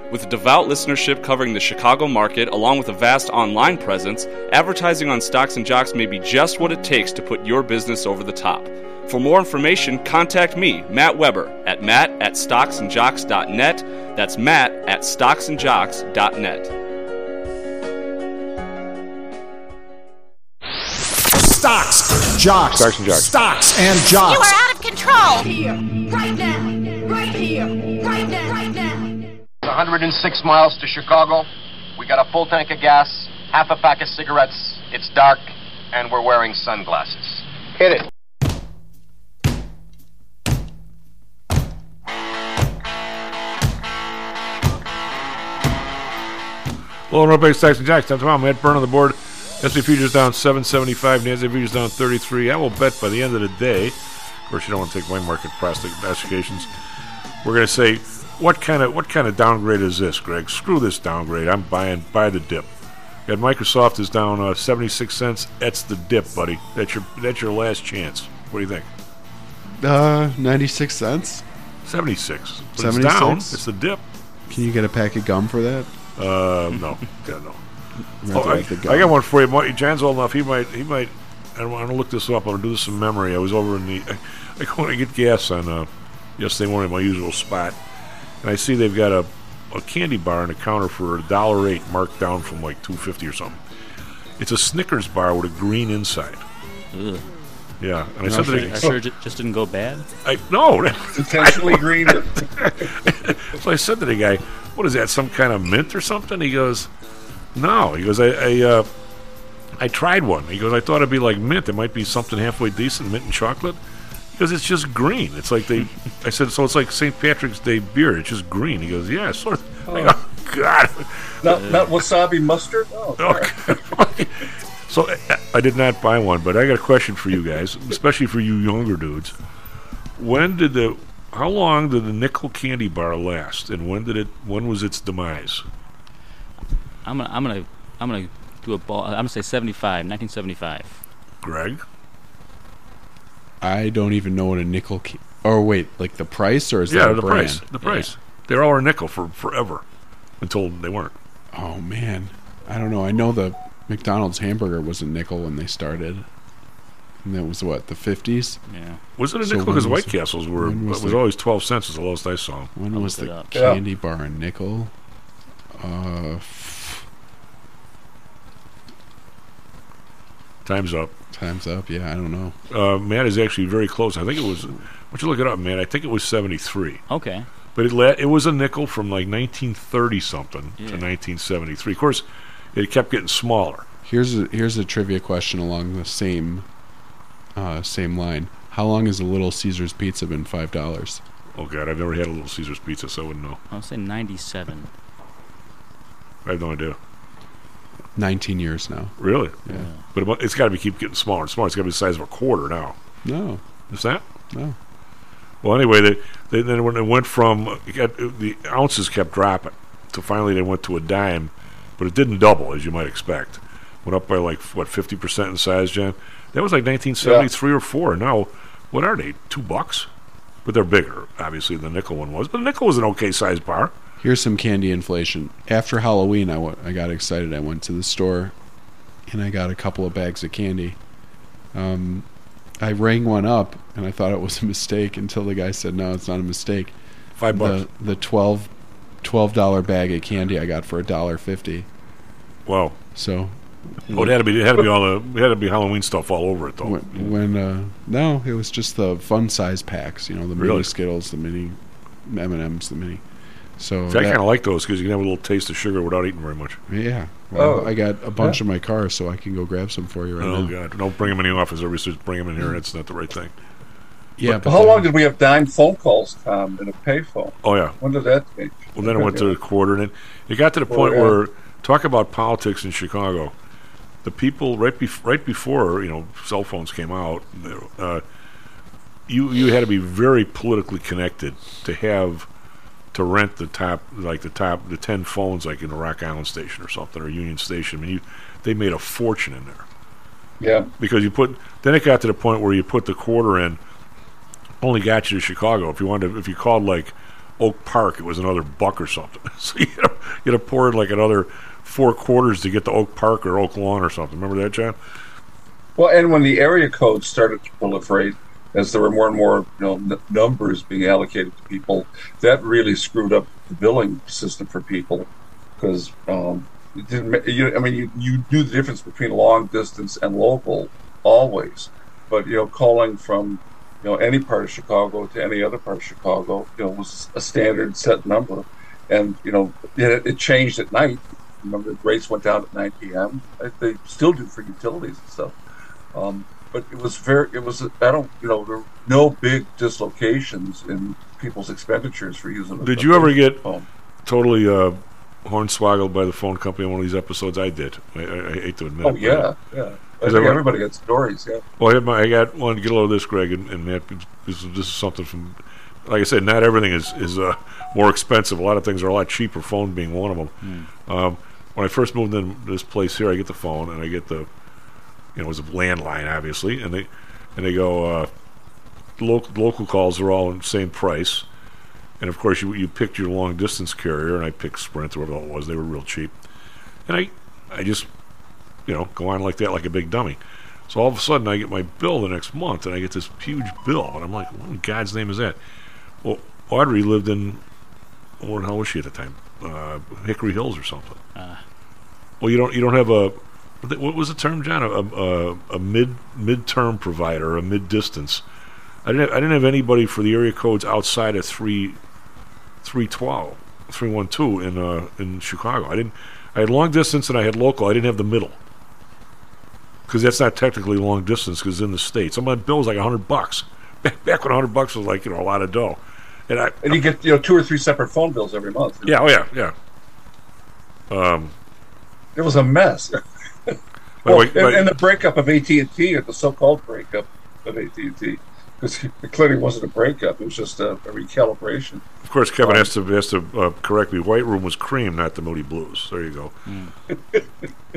With devout listenership covering the Chicago market along with a vast online presence, advertising on Stocks and Jocks may be just what it takes to put your business over the top. For more information, contact me, Matt Weber, at matt at stocksandjocks.net. That's matt at stocksandjocks.net. Stocks, jocks, Stocks and jocks. stocks and You jocks. are out of control. Here, right now, right here, right now, right now. 106 miles to Chicago. We got a full tank of gas, half a pack of cigarettes. It's dark, and we're wearing sunglasses. Hit it. Hello, and Rebecca Stocks and Jocks. Time tomorrow. Matt Byrne on the board. SP futures down 775. Nasdaq futures down 33. I will bet by the end of the day. Of course, you don't want to take my market prognostications. We're going to say, what kind of what kind of downgrade is this, Greg? Screw this downgrade. I'm buying buy the dip. Got Microsoft is down uh, 76 cents. That's the dip, buddy. That's your that's your last chance. What do you think? Uh, 96 cents? 76. But it's down. 76? It's the dip. Can you get a pack of gum for that? Uh, no, God, no. Oh, I. I got one for you. John's old enough. He might. He might. I want to look this up. I'm gonna do this in memory. I was over in the. I, I go to get gas on uh, yesterday morning, in my usual spot, and I see they've got a, a candy bar on the counter for a dollar eight, marked down from like two fifty or something. It's a Snickers bar with a green inside. Ugh. Yeah, and I Are said sure, that. are sure it just didn't go bad? I no, intentionally green. so I said to the guy, "What is that? Some kind of mint or something?" He goes, "No." He goes, "I I, uh, I tried one." He goes, "I thought it'd be like mint. It might be something halfway decent, mint and chocolate." Because it's just green. It's like they. I said, "So it's like St. Patrick's Day beer. It's just green." He goes, "Yeah, sort of." Oh. I go, oh, God. Not, not wasabi mustard? Oh, Okay. so I, I did not buy one, but I got a question for you guys, especially for you younger dudes. When did the how long did the nickel candy bar last, and when did it? When was its demise? I'm gonna, I'm gonna, I'm gonna do a ball. I'm gonna say 75, 1975. Greg, I don't even know what a nickel. Ca- or wait, like the price or is yeah, that a the brand? price, the price. They were all a nickel for forever, until they weren't. Oh man, I don't know. I know the McDonald's hamburger was a nickel when they started, and that was what the fifties. Yeah. Was it a So nickel? Because White Castles were when was, the- always twelve cents. Was the lowest I saw. When I'll was the up. Yeah. candy bar a nickel? Uh, f- Time's up. Time's up. Yeah, I don't know. Uh, Matt is actually very close. I think it was. Why don't you look it up, man? I think it was seventy three. Okay. But it la- it was a nickel from like nineteen thirty something Yeah. to nineteen seventy three. Of course, it kept getting smaller. Here's a here's a trivia question along the same uh, same line. How long has a Little Caesars pizza been five dollars? Oh God, I've never had a Little Caesars pizza, so I wouldn't know. I'll say 97. I have no idea. Nineteen years now. Really? Yeah. But it- it's got to be keep getting smaller and smaller. It's got to be the size of a quarter now. No. Is that? No. Well, anyway, they, they then when it went from it got, the ounces kept dropping, so finally they went to a dime, but it didn't double as you might expect. Went up by like what fifty percent in size, John. That was like nineteen seventy three or four. Now, what are they? Two bucks? But they're bigger, obviously. The nickel one was, but the nickel was an okay size bar. Here's some candy inflation. After Halloween, I I got excited. I went to the store, and I got a couple of bags of candy. Um, I rang one up, and I thought it was a mistake until the guy said, "No, it's not a mistake." Five bucks. The, the 12 twelve dollar bag of candy I got for a dollar fifty. Wow. So. Oh, it had to be. It had to be all the. It had to be Halloween stuff all over it, though. When, when uh, no, it was just the fun size packs. You know, the mini Really? Skittles, the mini M and M's, the mini. So See, I kind of like those because you can have a little taste of sugar without eating very much. Yeah. Well, Oh. I got a bunch Yeah. in my car, so I can go grab some for you right oh now. God! Don't bring them in the office. Everybody says bring them in here. That's not the right thing. Yeah, But how long did we have dime phone calls, Tom, in a payphone? Oh yeah. When did that change? Well, then it went to a quarter, and it, it got to the Well, point yeah. where talk about politics in Chicago. The people right bef- right before you know cell phones came out, uh, you you had to be very politically connected to have to rent the top like the top the ten phones like in the Rock Island station or something or Union Station. I mean, you, they made a fortune in there. Yeah. Because you put then it got to the point where you put the quarter in only got you to Chicago. If you wanted to, if you called like Oak Park, it was another buck or something. So you had to, you had to pour in like another four quarters to get to Oak Park or Oak Lawn or something. Remember that, John? Well, and when the area codes started to proliferate, as there were more and more you know, n- numbers being allocated to people, that really screwed up the billing system for people because um, it didn't. You, I mean, you, you knew the difference between long distance and local always, but you know, calling from you know any part of Chicago to any other part of Chicago, you know, was a standard set number, and you know, it, it changed at night. Remember, rates went down at 9 p.m. They still do for utilities and stuff. Um, but it was very, it was, I don't, you know, there were no big dislocations in people's expenditures for using. Did you ever get phone. totally uh, hornswoggled by the phone company on one of these episodes? I did. I, I, I hate to admit Oh it. yeah, yeah. I think everybody got stories. Yeah. Well, I, had my, I got one. Get a load of this, Greg, and, and Matt. This, is- this is something from. Like I said, not everything is is uh, more expensive. A lot of things are a lot cheaper. Phone being one of them. Um, when I first moved in this place here, I get the phone and I get the, you know, it was a landline, obviously, and they and they go. Uh, local local calls are all the same price, and of course you you picked your long distance carrier, and I picked Sprint or whatever it was. They were real cheap, and I I just you know, go on like that like a big dummy. So all of a sudden I get my bill the next month and I get this huge bill and I'm like, what in God's name is that? Well, Audrey lived in, what how was she at the time? Uh, Hickory Hills or something. Ah. Well, you don't you don't have a what was the term, John? A, a, a mid mid term provider, a mid distance. I didn't have, I didn't have anybody for the area codes outside of three three twelve, three one two in uh, in Chicago. I didn't. I had long distance and I had local. I didn't have the middle because that's not technically long distance because in the states. So my bill was like a hundred bucks. Back, back when a hundred bucks was like you know a lot of dough, and I And you get you know two or three separate phone bills every month. yeah oh yeah yeah. Um, It was a mess. By the Well, way- and, and the breakup of AT and T, or the so-called breakup of AT and T, because it clearly wasn't a breakup; it was just a, a recalibration. Of course, Kevin has to has to uh, correct me. White Room was cream, not the Moody Blues. There you go.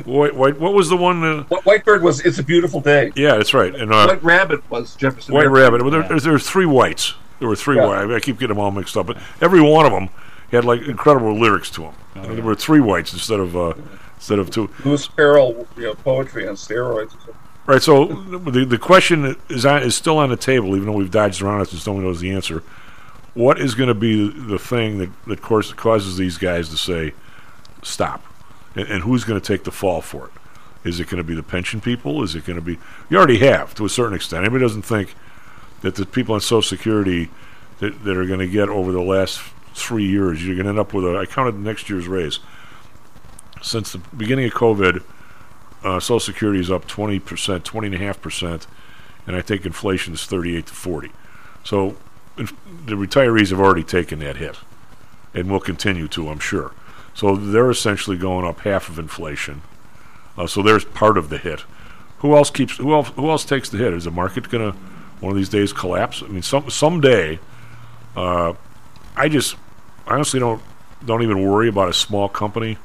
White, white, what was the one? Uh, Wh- Whitebird was "It's a Beautiful Day." yeah, that's right. And uh, White Rabbit was Jefferson. White Airplane. Rabbit. Well, there, there's, there's three whites. There were three Yeah. white. I keep getting them all mixed up, but every one of them had like incredible lyrics to them. There were three whites instead of uh, instead of two. Lewis Carroll, you know, poetry on steroids. Right. So the the question is on, is still on the table, even though we've dodged around it since no one knows the answer. What is going to be the thing that that course causes these guys to say stop, and, and who's going to take the fall for it? Is it going to be the pension people? Is it going to be? You already have to a certain extent. Anybody doesn't think that the people on Social Security that, that are going to get over the last three years, you're going to end up with a. I counted next year's raise. Since the beginning of COVID, uh, Social Security is up 20%, 20.5%, and I think inflation is 38 to 40. So inf- the retirees have already taken that hit and will continue to, I'm sure. So they're essentially going up half of inflation. Uh, so there's part of the hit. Who else keeps? Who else? Who else takes the hit? Is the market to one of these days collapse? I mean, some someday. Uh, I just honestly don't don't even worry about a small company.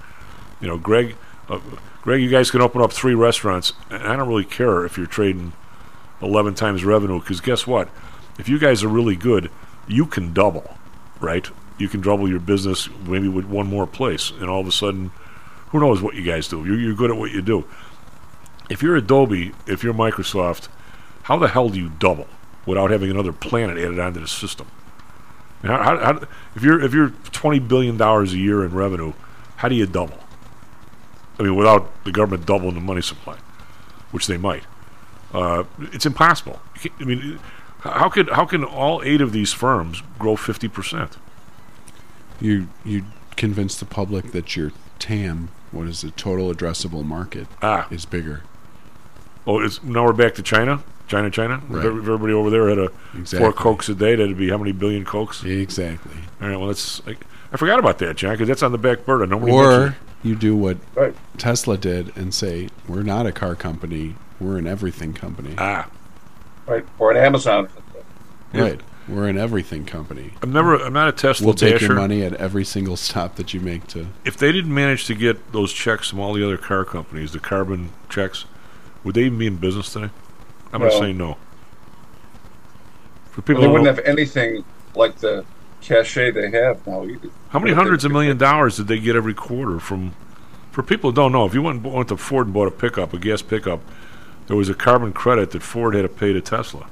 You know, Greg, uh, Greg, you guys can open up three restaurants, and I don't really care if you're trading eleven times revenue because guess what? If you guys are really good, you can double, right? You can double your business maybe with one more place, and all of a sudden, who knows what you guys do? You're, you're good at what you do. If you're Adobe, if you're Microsoft, how the hell do you double without having another planet added onto the system? How, how, how, if you're if you're twenty billion dollars a year in revenue, how do you double? I mean, without the government doubling the money supply, which they might, uh, it's impossible. I mean, how could how can all eight of these firms grow fifty percent? You you convince the public that your TAM, what is the total addressable market, ah. is bigger. Oh, it's now we're back to China. China, China. Right. if everybody over there had a four cokes a day, that'd be how many billion cokes? Exactly. All right. Well, that's I, I forgot about that, John, because that's on the back burner. Nobody Or you do what Tesla did and say, "We're not a car company. We're an everything company." Ah, right, or an Amazon. Right. We're an everything company. I'm never. I'm not a Tesla We'll take your money at every single stop that you make to. If they didn't manage to get those checks from all the other car companies, the carbon checks, would they even be in business today? I'm going to say no. For people, they wouldn't don't- have anything like the cachet they have now either. how many hundreds of million dollars did they get every quarter from? For people who don't know, if you went, went to Ford and bought a pickup, a gas pickup, there was a carbon credit that Ford had to pay to Tesla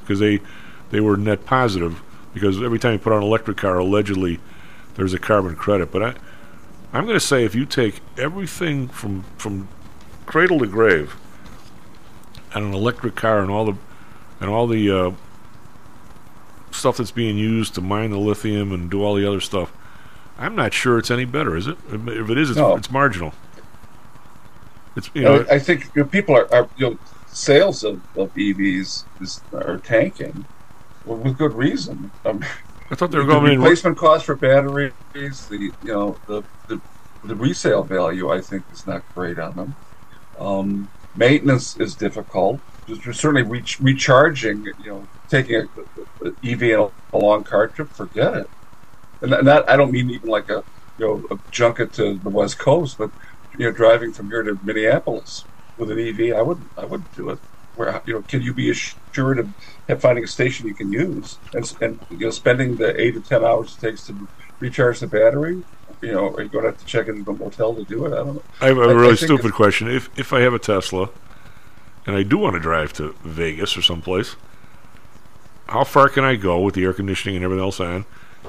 because they they were net positive because every time you put on an electric car, allegedly there's a carbon credit. But I, I'm going to say if you take everything from from cradle to grave on an electric car and all the and all the uh, stuff that's being used to mine the lithium and do all the other stuff, I'm not sure it's any better, is it? If it is, it's, No. it's marginal. It's you know, I think you know, people are, are you know sales of, of EVs is, are tanking well, with good reason. Um, I thought they were the going in- replacement cost for batteries. The you know the, the the resale value I think is not great on them. Um, maintenance is difficult. There's certainly re- recharging. You know, taking a, a EV in a, long car trip, forget it. And that, I don't mean even like a you know a junket to the west coast, but you know driving from here to Minneapolis with an EV, I wouldn't I wouldn't do it. Where you know can you be assured of finding a station you can use and, and you know spending the eight to ten hours it takes to recharge the battery? You know, are you going to have to check into the motel to do it? I don't know. I have a I- I really think stupid question. If if I have a Tesla and I do want to drive to Vegas or someplace, how far can I go with the air conditioning and everything else on?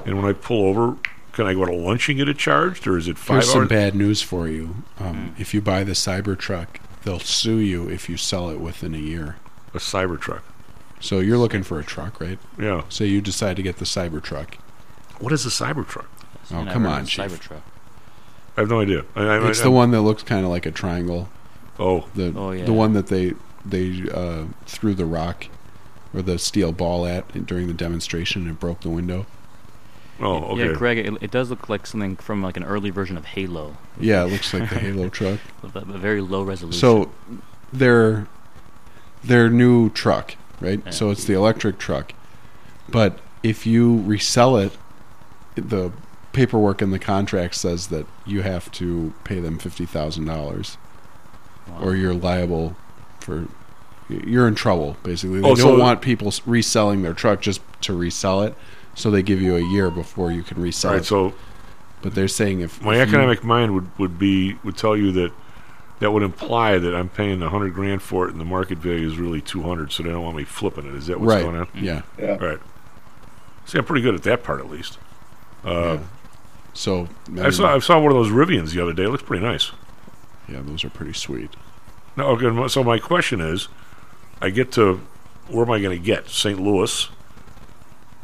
And when I pull over, can I go to lunch and get it charged, or is it five Here's some bad news for you. Um, If you buy the Cybertruck, they'll sue you if you sell it within a year. A Cybertruck. So you're looking for a truck, right? Yeah. So you decide to get the Cybertruck. What is a Cybertruck? Oh, Never come on, of Chief. Cybertruck. I have no idea. I, I, It's I, the one that looks kind of like a triangle. Oh, the Oh, yeah. the one that they they uh, threw the rock or the steel ball at during the demonstration and broke the window. Oh, okay. Yeah, Greg, it, it does look like something from like an early version of Halo. Yeah, it looks like the Halo truck. With a, a very low resolution. So their their new truck, right? Yeah. So it's the electric truck. But if you resell it, the paperwork in the contract says that you have to pay them fifty thousand dollars, or you're liable for. You're in trouble, basically. They Oh, don't so- want people reselling their truck just to resell it, so they give you a year before you can resell Right, it. so but they're saying if my if you- economic mind would, would be would tell you that that would imply that I'm paying a hundred grand for it, and the market value is really two hundred, so they don't want me flipping it. Is that what's Right, going on? yeah. Yeah. Right. See, I'm pretty good at that part, at least. Uh, So I saw I saw one of those Rivians the other day. It looks pretty nice. Yeah, those are pretty sweet. No, okay, so my question is, I get to where am I going to get St. Louis,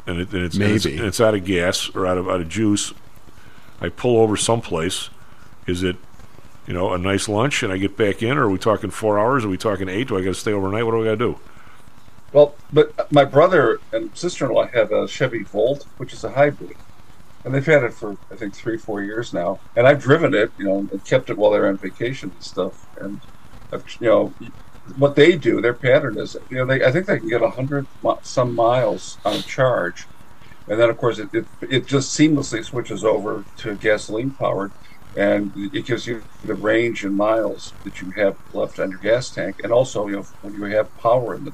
and, it, and it's and it's, Maybe. and it's out of gas or out of out of juice. I pull over someplace. Is it, you know, a nice lunch, and I get back in, or are we talking four hours? Are we talking eight? Do I got to stay overnight? What do I got to do? Well, but my brother and sister-in-law have a Chevy Volt, which is a hybrid, and they've had it for I think three, four years now. And I've driven it, you know, and kept it while they're on vacation and stuff. And I've, you know, what they do, their pattern is, you know, they I think they can get a hundred some miles on charge, and then of course it, it it just seamlessly switches over to gasoline powered. And it gives you the range and miles that you have left on your gas tank, and also, you know, when you have power in the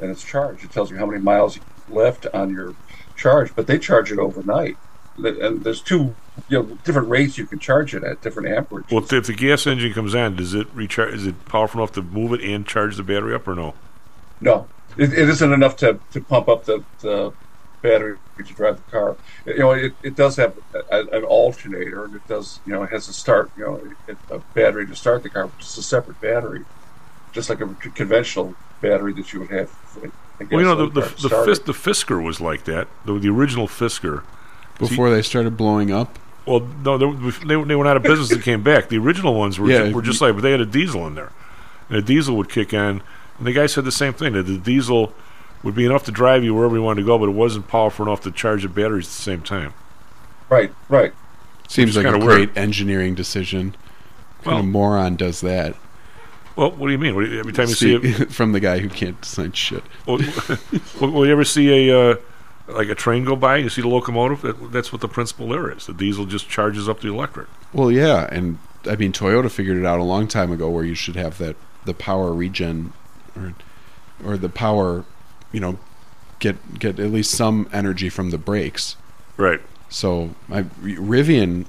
and it's charged. It tells you how many miles left on your charge, but they charge it overnight. And there's two, you know, different rates you can charge it at, different amperage. Well, if, if the gas engine comes on, does it recharge? Is it powerful enough to move it and charge the battery up, or no? No, it, it isn't enough to, to pump up the, the battery to drive the car. You know, it, it does have a, an alternator, and it does, you know, it has a start, you know, a battery to start the car, which is a separate battery, just like a conventional battery that you would have. Well, you know, the the, the. Fis- the Fisker was like that. The, the original Fisker. Before they started blowing up. Well, no, they, were- they, they went out of business and came back. The original ones were Yeah, ju- were just like, but they had a diesel in there, and the diesel would kick in. And the guy said the same thing that the diesel would be enough to drive you wherever you wanted to go, but it wasn't powerful enough to charge the batteries at the same time. Right, right. Seems like a kinda great weird. enginering decision. What kind Well- of moron does that? Well, what do you mean? What do you- every time you see it, from the guy who can't design shit. Well, will, will you ever see a uh, like a train go by? You see the locomotive. That, that's what the principle there is. The diesel just charges up the electric. Well, yeah, and I mean Toyota figured it out a long time ago where you should have that the power regen or or the power, you know, get get at least some energy from the brakes. Right. So I Rivian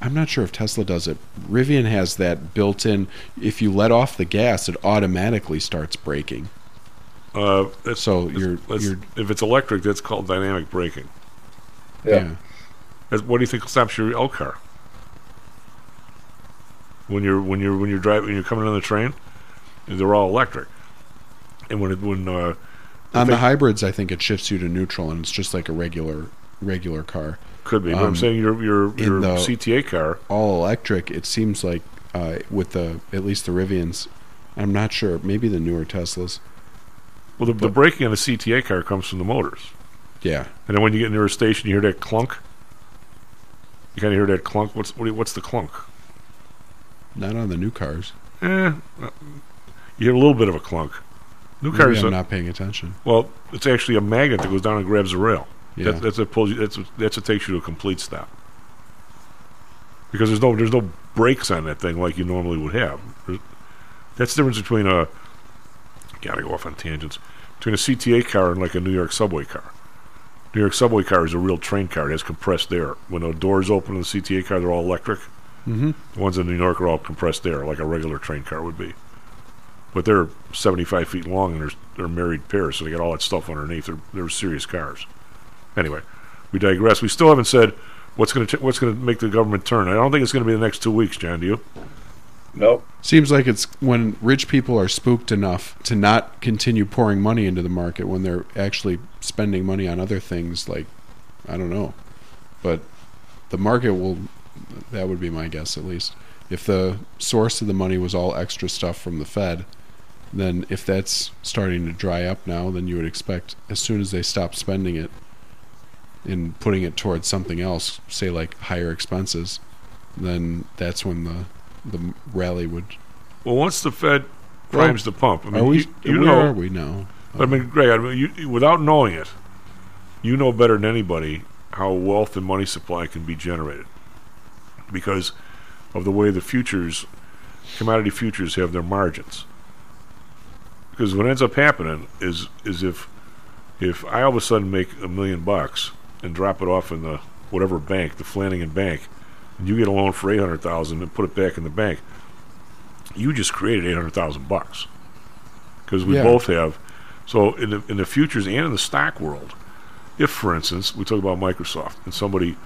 I'm not sure if Tesla does it. Rivian has that built in if you let off the gas it automatically starts braking. Uh, that's, So that's- you're- that's- you're- if it's electric, that's called dynamic braking. Yeah. That's- What do you think stops your L car? When you're when you're when you're driving when you're coming on the train, they're all electric. And when it, when uh, On the hybrids I think it shifts you to neutral and it's just like a regular regular car. Could be, but I'm saying your- your- in your the CTA car- all electric. It seems like uh, with the at least the Rivians, I'm not sure. Maybe the newer Teslas. Well, the, the braking on a CTA car comes from the motors. Yeah. And then when you get near a station, you hear that clunk. You kind of hear that clunk. What's what do you- what's the clunk? Not on the new cars. Eh, uh, you hear a little bit of a clunk. New Maybe cars. I'm not paying attention. Well, it's actually a magnet that goes down and grabs the rail. Yeah. That, that's what pulls you. That's what, that's what takes you to a complete stop. Because there's no there's no brakes on that thing like you normally would have. There's- That's the difference between a. Gotta go off on tangents. Between a CTA car and like a New York subway car. New York subway car is a real train car. It has compressed air. When the doors open in the CTA car, they're all electric. Mhm. The ones in New York are all compressed air, like a regular train car would be. But they're 75 feet long and they're, they're married pairs, so they got all that stuff underneath. They're, they're serious cars. Anyway, we digress. We still haven't said what's going to what's going to make the government turn. I don't think it's going to be the next two weeks, John. Do you? Nope. Seems like it's when rich people are spooked enough to not continue pouring money into the market when they're actually spending money on other things like I don't know. But the market will that would be my guess at least. If the source of the money was all extra stuff from the Fed, then if that's starting to dry up now, then you would expect as soon as they stop spending it and putting it towards something else, say like higher expenses, then that's when the the rally would. Well, once the Fed primes the pump, I mean, are we? you, you where know, are we now? I mean, um, Greg, I mean, you, without knowing it, you know better than anybody how wealth and money supply can be generated because of the way the futures, commodity futures, have their margins. Because what ends up happening is is if if I all of a sudden make a million bucks and drop it off in the whatever bank, the Flannigan Bank, and you get a loan for eight hundred thousand and put it back in the bank, you just created eight hundred thousand bucks because we Yeah. both have. So in the in the futures and in the stock world, if for instance we talk about Microsoft and somebody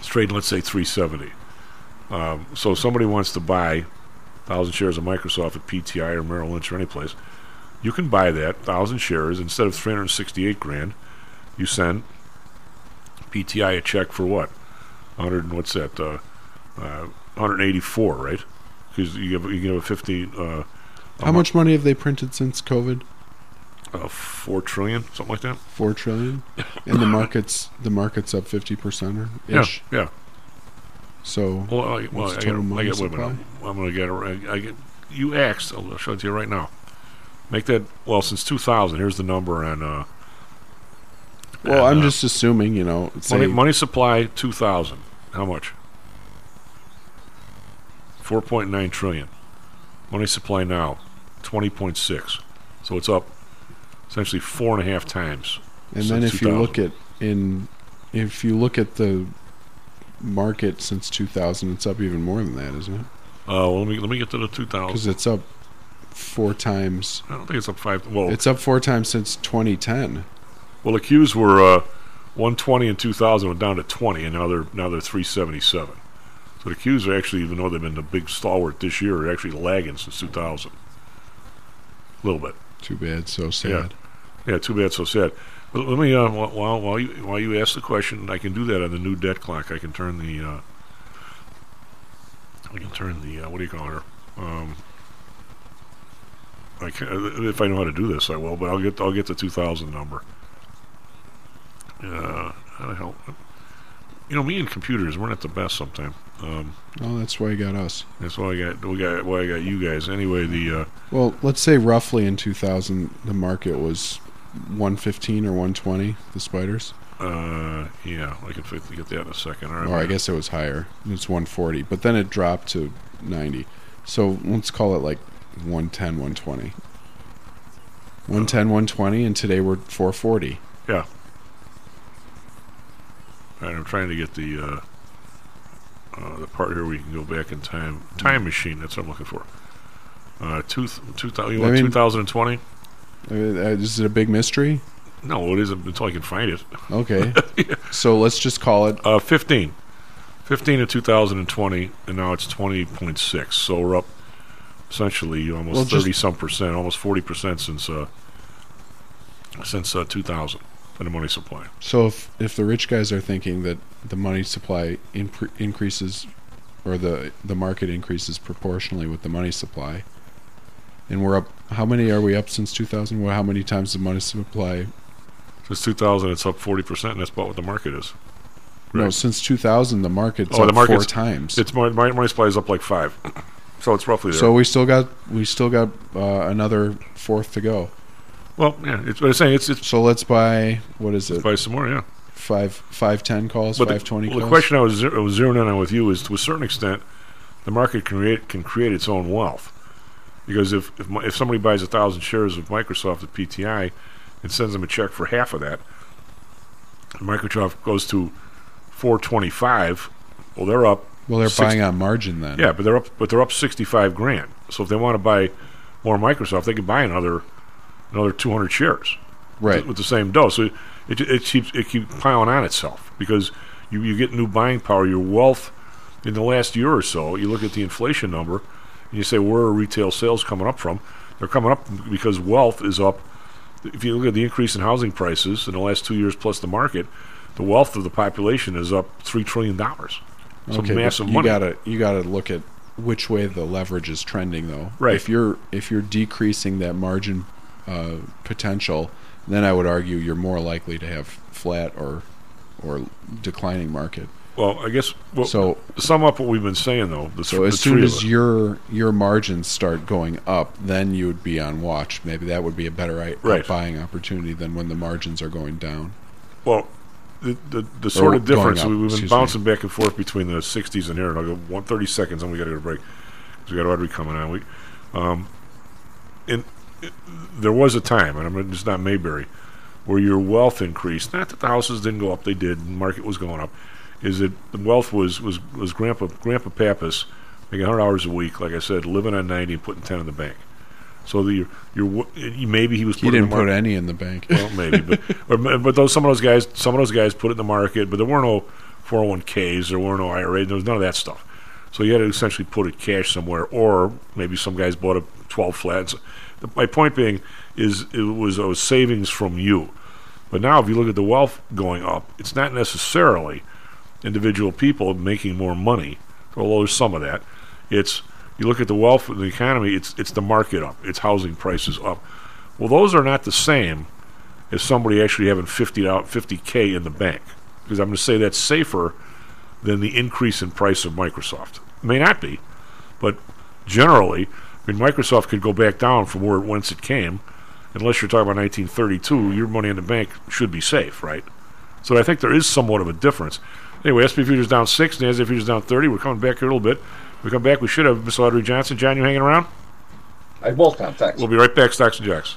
is trading, let's say three seventy, um, so somebody wants to buy thousand shares of Microsoft at PTI or Merrill Lynch or any place, you can buy that thousand shares instead of 368 grand. You send PTI a check for what? 100 and what's that? Uh, uh, 184, right? Because you have you give a 50. Uh, How much money have they printed since COVID? Uh, four trillion, something like that. Four trillion, and the market's the market's up fifty percent or Yeah, ish. yeah. So Well, I, well, I get, I get wait a minute. I'm going to get, a- I get, you asked, I'll show it to you right now. Make that, well, since 2000, here's the number on, uh, Well, on, I'm uh, just assuming, you know, money, money supply 2000. How much? 4.9 trillion. Money supply now, 20.6. So it's up essentially four and a half times. And then if you look at in if you look at the market since 2000, it's up even more than that, isn't it? Uh, well, let me let me get to the 2000. Because it's up four times. I don't think it's up five. Well, It's up four times since 2010. Well, the Qs were uh, 120 in 2000, went down to 20, and now they're now they're 377. So the Qs are actually, even though they've been the big stalwart this year, are actually lagging since 2000. A little bit. Too bad. So sad. Yeah. yeah Too bad. So sad. But let me uh, wh- while while you while you ask the question, I can do that on the new debt clock. I can turn the uh, I can turn the uh, what do you call her? Um, I can if I know how to do this, I will. But I'll get I'll get the 2000 number. Uh, how the hell? You know, me and computers, we're not the best sometimes. Um, Oh, that's why you got us. that's why I got we got why I got you guys. Anyway, the uh, Well, let's say roughly in 2000, the market was 115 or 120. The spiders. uh, yeah, I can get that in a second. All right, Or I guess it was higher. It's 140, but then it dropped to 90. So let's call it like 110, 120. 110, 120, and today we're 440. Yeah. All right, I'm trying to get the uh, uh, the part here where you can go back in time. Time machine. That's what I'm looking for. Uh, two, two, thou- you I want mean- 2020? Uh, is it a big mystery? No, it isn't until I can find it. Okay. So let's just call it. Uh, 15. 15 in 2020, and now it's 20.6. So we're up essentially almost Well, 30 some percent, almost 40 percent since uh, since uh, 2000 in the money supply. So if if the rich guys are thinking that the money supply impre- increases, or the the market increases proportionally with the money supply, and we're up. How many are we up since 2000? Well, how many times the money supply? Since 2000, it's up 40 percent, and that's about what the market is. No, since 2000, the market's oh, the market's four times. It's my, my money supply is up like five, so it's roughly there. So we still got we still got uh, another fourth to go. Well, yeah, it's what I'm saying. It's it's So let's buy what is it? buy some more, yeah. Five five ten calls, But five the, twenty well, calls. the question I was, I was zeroing in on with you is, to a certain extent, the market can create can create its own wealth, because if if, if somebody buys a thousand shares of Microsoft at PTI and sends them a check for half of that, Microsoft goes to four twenty five. Well, they're up. well, they're 60 buying on margin then. Yeah, but they're up. But they're up sixty five grand. So if they want to buy more Microsoft, they can buy another another two hundred shares Right. with, with the same dose. So it, it keeps it keeps piling on itself because you, you get new buying power. Your wealth in the last year or so, you look at the inflation number and you say where are retail sales coming up from? They're coming up because wealth is up. If you look at the increase in housing prices in the last two years plus the market, the wealth of the population is up three trillion dollars. So okay, massive you money. gotta you gotta look at which way the leverage is trending though. Right. If you're if you're decreasing that margin uh, potential, then I would argue you're more likely to have flat or or declining market. Well, I guess well, So- sum up what we've been saying though. The, So the as soon as your your margins start going up, then you would be on watch. Maybe that would be a better i- Right. buying opportunity than when the margins are going down. Well, the the, the sort of difference up, we, we've been excuse me. bouncing back and forth between the 60s and here, and I'll go one thirty seconds, and we got to go to break because we got Audrey coming on. We, um, in it, there was a time, and I'm just not Mayberry, where your wealth increased. Not that the houses didn't go up; they did. The market was going up. Is that the wealth was was was Grandpa Grandpa Pappas making hundred hours a week, like I said, living on ninety and putting ten in the bank. So the your, your maybe he was He putting didn't the put any in the bank. well, maybe, but or, but those some of those guys, some of those guys put it in the market, but there were no 401ks, there were no IRAs, there was none of that stuff. So you had to essentially put it cash somewhere, or maybe some guys bought a 12 flats. My point being is it was a savings from you. But now, if you look at the wealth going up, it's not necessarily individual people making more money, although there's some of that. It's you look at the wealth of the economy, it's it's the market up, it's housing prices up. Well, those are not the same as somebody actually having 50 out 50k in the bank, because I'm going to say that's safer than the increase in price of Microsoft. It may not be, but generally, I mean, Microsoft could go back down from where whence it came. Unless you're talking about 1932, your money in the bank should be safe, right? So I think there is somewhat of a difference. Anyway, SP futures down six, NASDAQ futures down 30. We're coming back here a little bit. we come back, we should have Mr. Audrey Johnson. John, you hanging around? I will, Tom. Thanks. We'll be right back, Stocks and Jocks.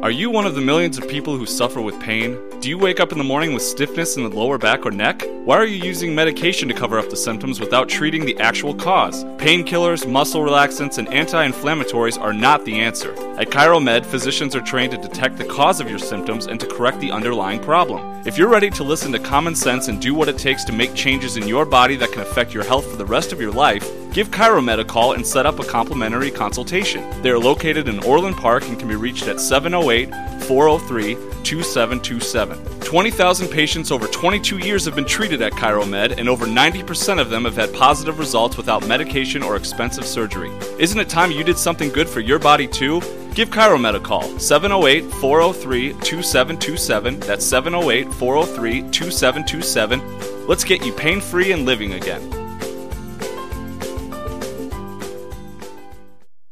Are you one of the millions of people who suffer with pain? Do you wake up in the morning with stiffness in the lower back or neck? Why are you using medication to cover up the symptoms without treating the actual cause? Painkillers, muscle relaxants, and anti inflammatories are not the answer. At ChiroMed, physicians are trained to detect the cause of your symptoms and to correct the underlying problem. If you're ready to listen to common sense and do what it takes to make changes in your body that can affect your health for the rest of your life, give ChiroMed a call and set up a complimentary consultation. They are located in Orland Park and can be reached at 708 403 2727. 20,000 patients over 22 years have been treated at ChiroMed, and over 90% of them have had positive results without medication or expensive surgery. Isn't it time you did something good for your body too? Give ChiroMed a call, 708 403 2727. That's 708 403 2727. Let's get you pain free and living again.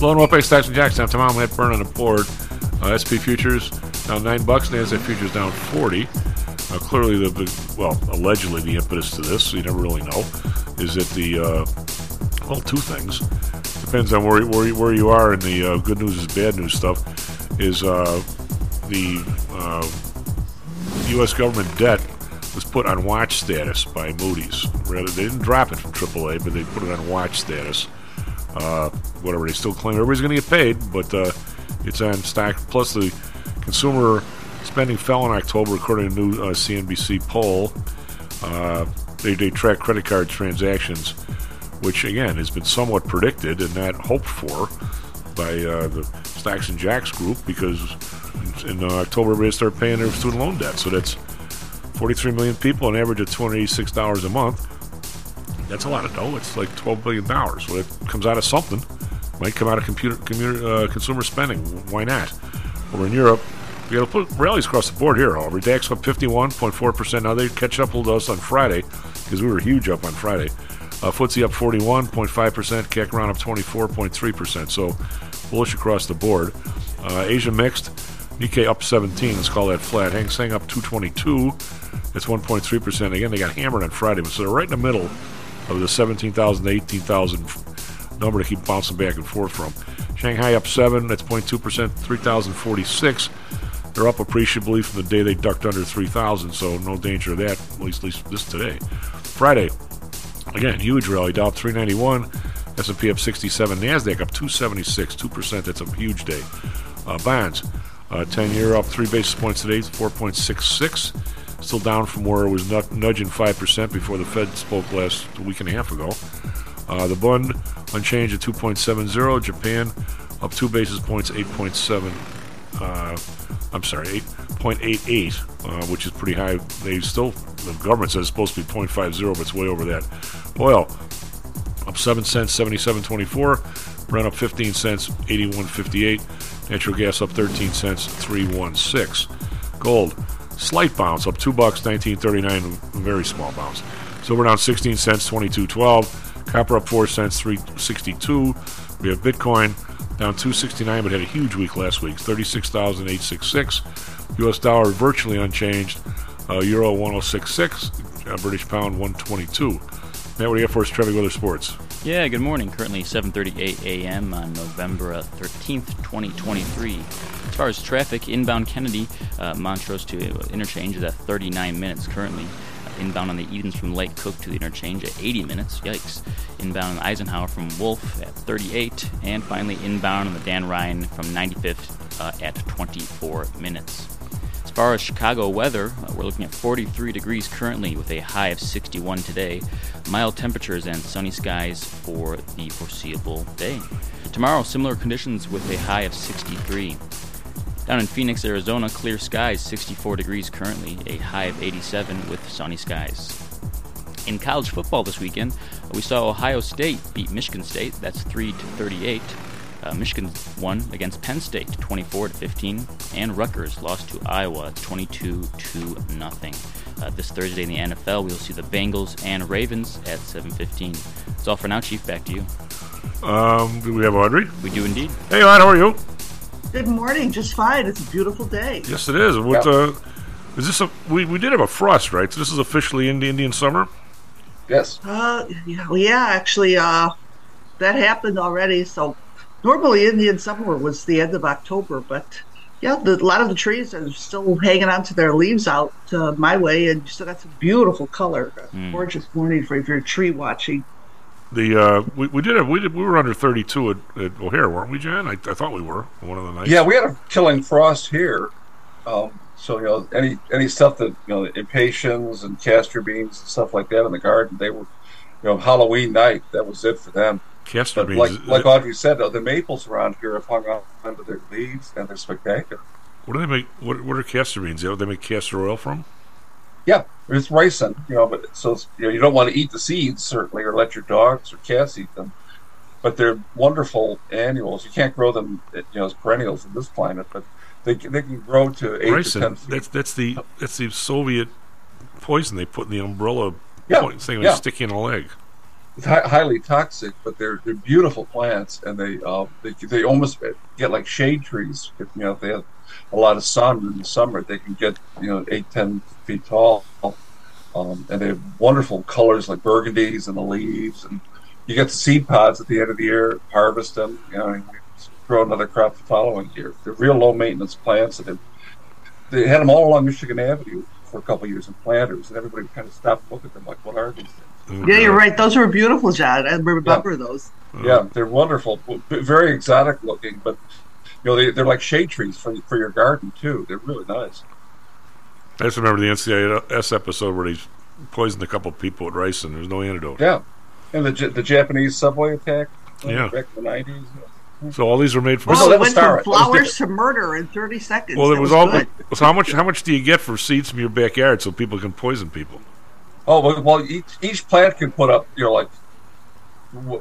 Blown up by Stocks and Jocks down tomorrow. Matt Burn on the board. Uh, SP futures down nine bucks. NASDAQ futures down forty. Uh, clearly, the, the well, allegedly the impetus to this, you never really know, is that the uh, well, two things. Depends on where where, where you are in the uh, good news is bad news stuff. Is uh, the uh, U.S. government debt was put on watch status by Moody's. Rather, they didn't drop it from AAA, but they put it on watch status. Uh, whatever they still claim everybody's going to get paid, but uh, it's on stock. Plus, the consumer spending fell in October, according to a new uh, CNBC poll. Uh, they, they track credit card transactions, which again has been somewhat predicted and not hoped for by uh, the Stocks and Jocks group because in, in uh, October they start paying their student loan debt. So that's 43 million people, an average of $286 a month. That's a lot of dough. It's like $12 billion. Well, it comes out of something. Might come out of computer, commuter, uh, consumer spending. Why not? Over in Europe, we got to put rallies across the board here. However, DAX up 51.4%. Now they catch up with us on Friday because we were huge up on Friday. Uh, FTSE up 41.5%. CAC around up 24.3%. So bullish across the board. Uh, Asia mixed. Nikkei up 17. Let's call that flat. Hang Seng up 222. It's 1.3%. Again, they got hammered on Friday, so they're right in the middle of the 17,000 to 18,000 number to keep bouncing back and forth from. Shanghai up 7. That's 0.2%. 3,046. They're up appreciably from the day they ducked under 3,000, so no danger of that, at least, at least this today. Friday, again, huge rally. Dow up 391. S&P up 67. NASDAQ up 276. 2%. That's a huge day. Uh, bonds, uh, 10 year up 3 basis points today, 4.66. Still down from where it was nudging 5% before the Fed spoke last week and a half ago. Uh, the Bund unchanged at 2.70. Japan up 2 basis points, 8.7. Uh, I'm sorry, 8.88, uh, which is pretty high. They still, the government says it's supposed to be 0.50, but it's way over that. Oil up 7 cents, 77.24. Brent up 15 cents, 81.58. Natural gas up 13 cents, 316. Gold, slight bounce, up 2 bucks, 19.39, very small bounce. Silver down 16 cents, 22.12. Copper up 4 cents, 362. We have Bitcoin down 269, but had a huge week last week, 36,866. U.S. dollar virtually unchanged. Uh, Euro 1066, uh, British pound 122. Matt, what do you got for us, traffic weather sports? Yeah, good morning. Currently 7:38 a.m. on November 13th, 2023. As far as traffic, inbound Kennedy, uh, Montrose to interchange is at 39 minutes currently. Uh, inbound on the Edens from Lake Cook to the interchange at 80 minutes. Yikes. Inbound on Eisenhower from Wolf at 38. And finally, inbound on the Dan Ryan from 95th uh, at 24 minutes. As far as Chicago weather, uh, we're looking at 43 degrees currently with a high of 61 today. Mild temperatures and sunny skies for the foreseeable day. Tomorrow, similar conditions with a high of 63. Down in Phoenix, Arizona, clear skies, 64 degrees currently, a high of 87 with sunny skies. In college football this weekend, we saw Ohio State beat Michigan State, that's 3 to 38. Uh, Michigan won against Penn State 24 to 15, and Rutgers lost to Iowa 22 to nothing. Uh, this Thursday in the NFL, we'll see the Bengals and Ravens at 7:15. That's all for now, Chief. Back to you. Um, do we have Audrey? We do indeed. Hey, Audrey, how are you? Good morning. Just fine. It's a beautiful day. Yes, it is. What uh, is this? A, we we did have a frost, right? So this is officially in the Indian summer. Yes. Uh, yeah, well, yeah. Actually, uh, that happened already. So normally Indian summer was the end of October, but yeah, the, a lot of the trees are still hanging on to their leaves out uh, my way, and you still got some beautiful color. Mm. Gorgeous morning for if you're tree watching. The uh, we, we did have we did we were under 32 at, at O'Hare, weren't we, Jan? I, I thought we were one of the nights. Yeah, we had a killing frost here. Um, so you know any any stuff that you know impatiens and castor beans and stuff like that in the garden, they were you know Halloween night. That was it for them. Castor beans. like like Audrey said, though, the maples around here have hung on onto their leaves and they're spectacular. what do they make? What, what are castor beans? They make castor oil from? Yeah, it's ricin, you know, but so it's, you know you don't want to eat the seeds certainly, or let your dogs or cats eat them. But they're wonderful annuals. You can't grow them, you know, as perennials in this climate, but they can- they can grow to eight to ten feet. That's that's the that's the Soviet poison they put in the umbrella Yeah, point thing. yeah. Yeah. Stick in a leg. Highly toxic, but they're they're beautiful plants, and they uh, they they almost get like shade trees. If you know if they have a lot of sun in the summer, they can get you know eight ten feet tall, um, and they have wonderful colors like burgundies and the leaves, and you get the seed pods at the end of the year, harvest them, you know, grow another crop the following year. They're real low maintenance plants, and they they had them all along Michigan Avenue for a couple years in planters, and everybody kind of stopped looked at them like, what are these things? Yeah, you're right. Those were beautiful, John. I remember those. Uh-huh. Yeah, they're wonderful, very exotic looking, but you know they, they're like shade trees for for your garden too. They're really nice. I just remember the NCIS episode where they poisoned a couple people with ricin. There's no antidote. Yeah, and the the Japanese subway attack. Yeah. back in the nineties. So all these were made from. Well, that it went from Starrett. That was flowers to murder in 30 seconds. Well, it That was, all. good. So how much? How much do you get for seeds from your backyard so people can poison people? Oh well, well, each each plant can put up you know like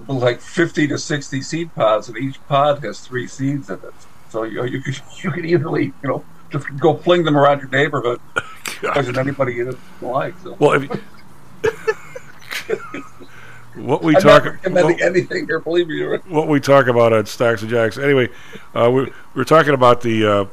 like fifty to sixty seed pods, and each pod has three seeds in it. So you you could you could easily you know just go fling them around your neighborhood, poison anybody you didn't like. So. Well, if what we I'm talk recommending anything here. Believe me. what we talk about on Stocks and Jocks. Anyway, uh, we were talking about the uh,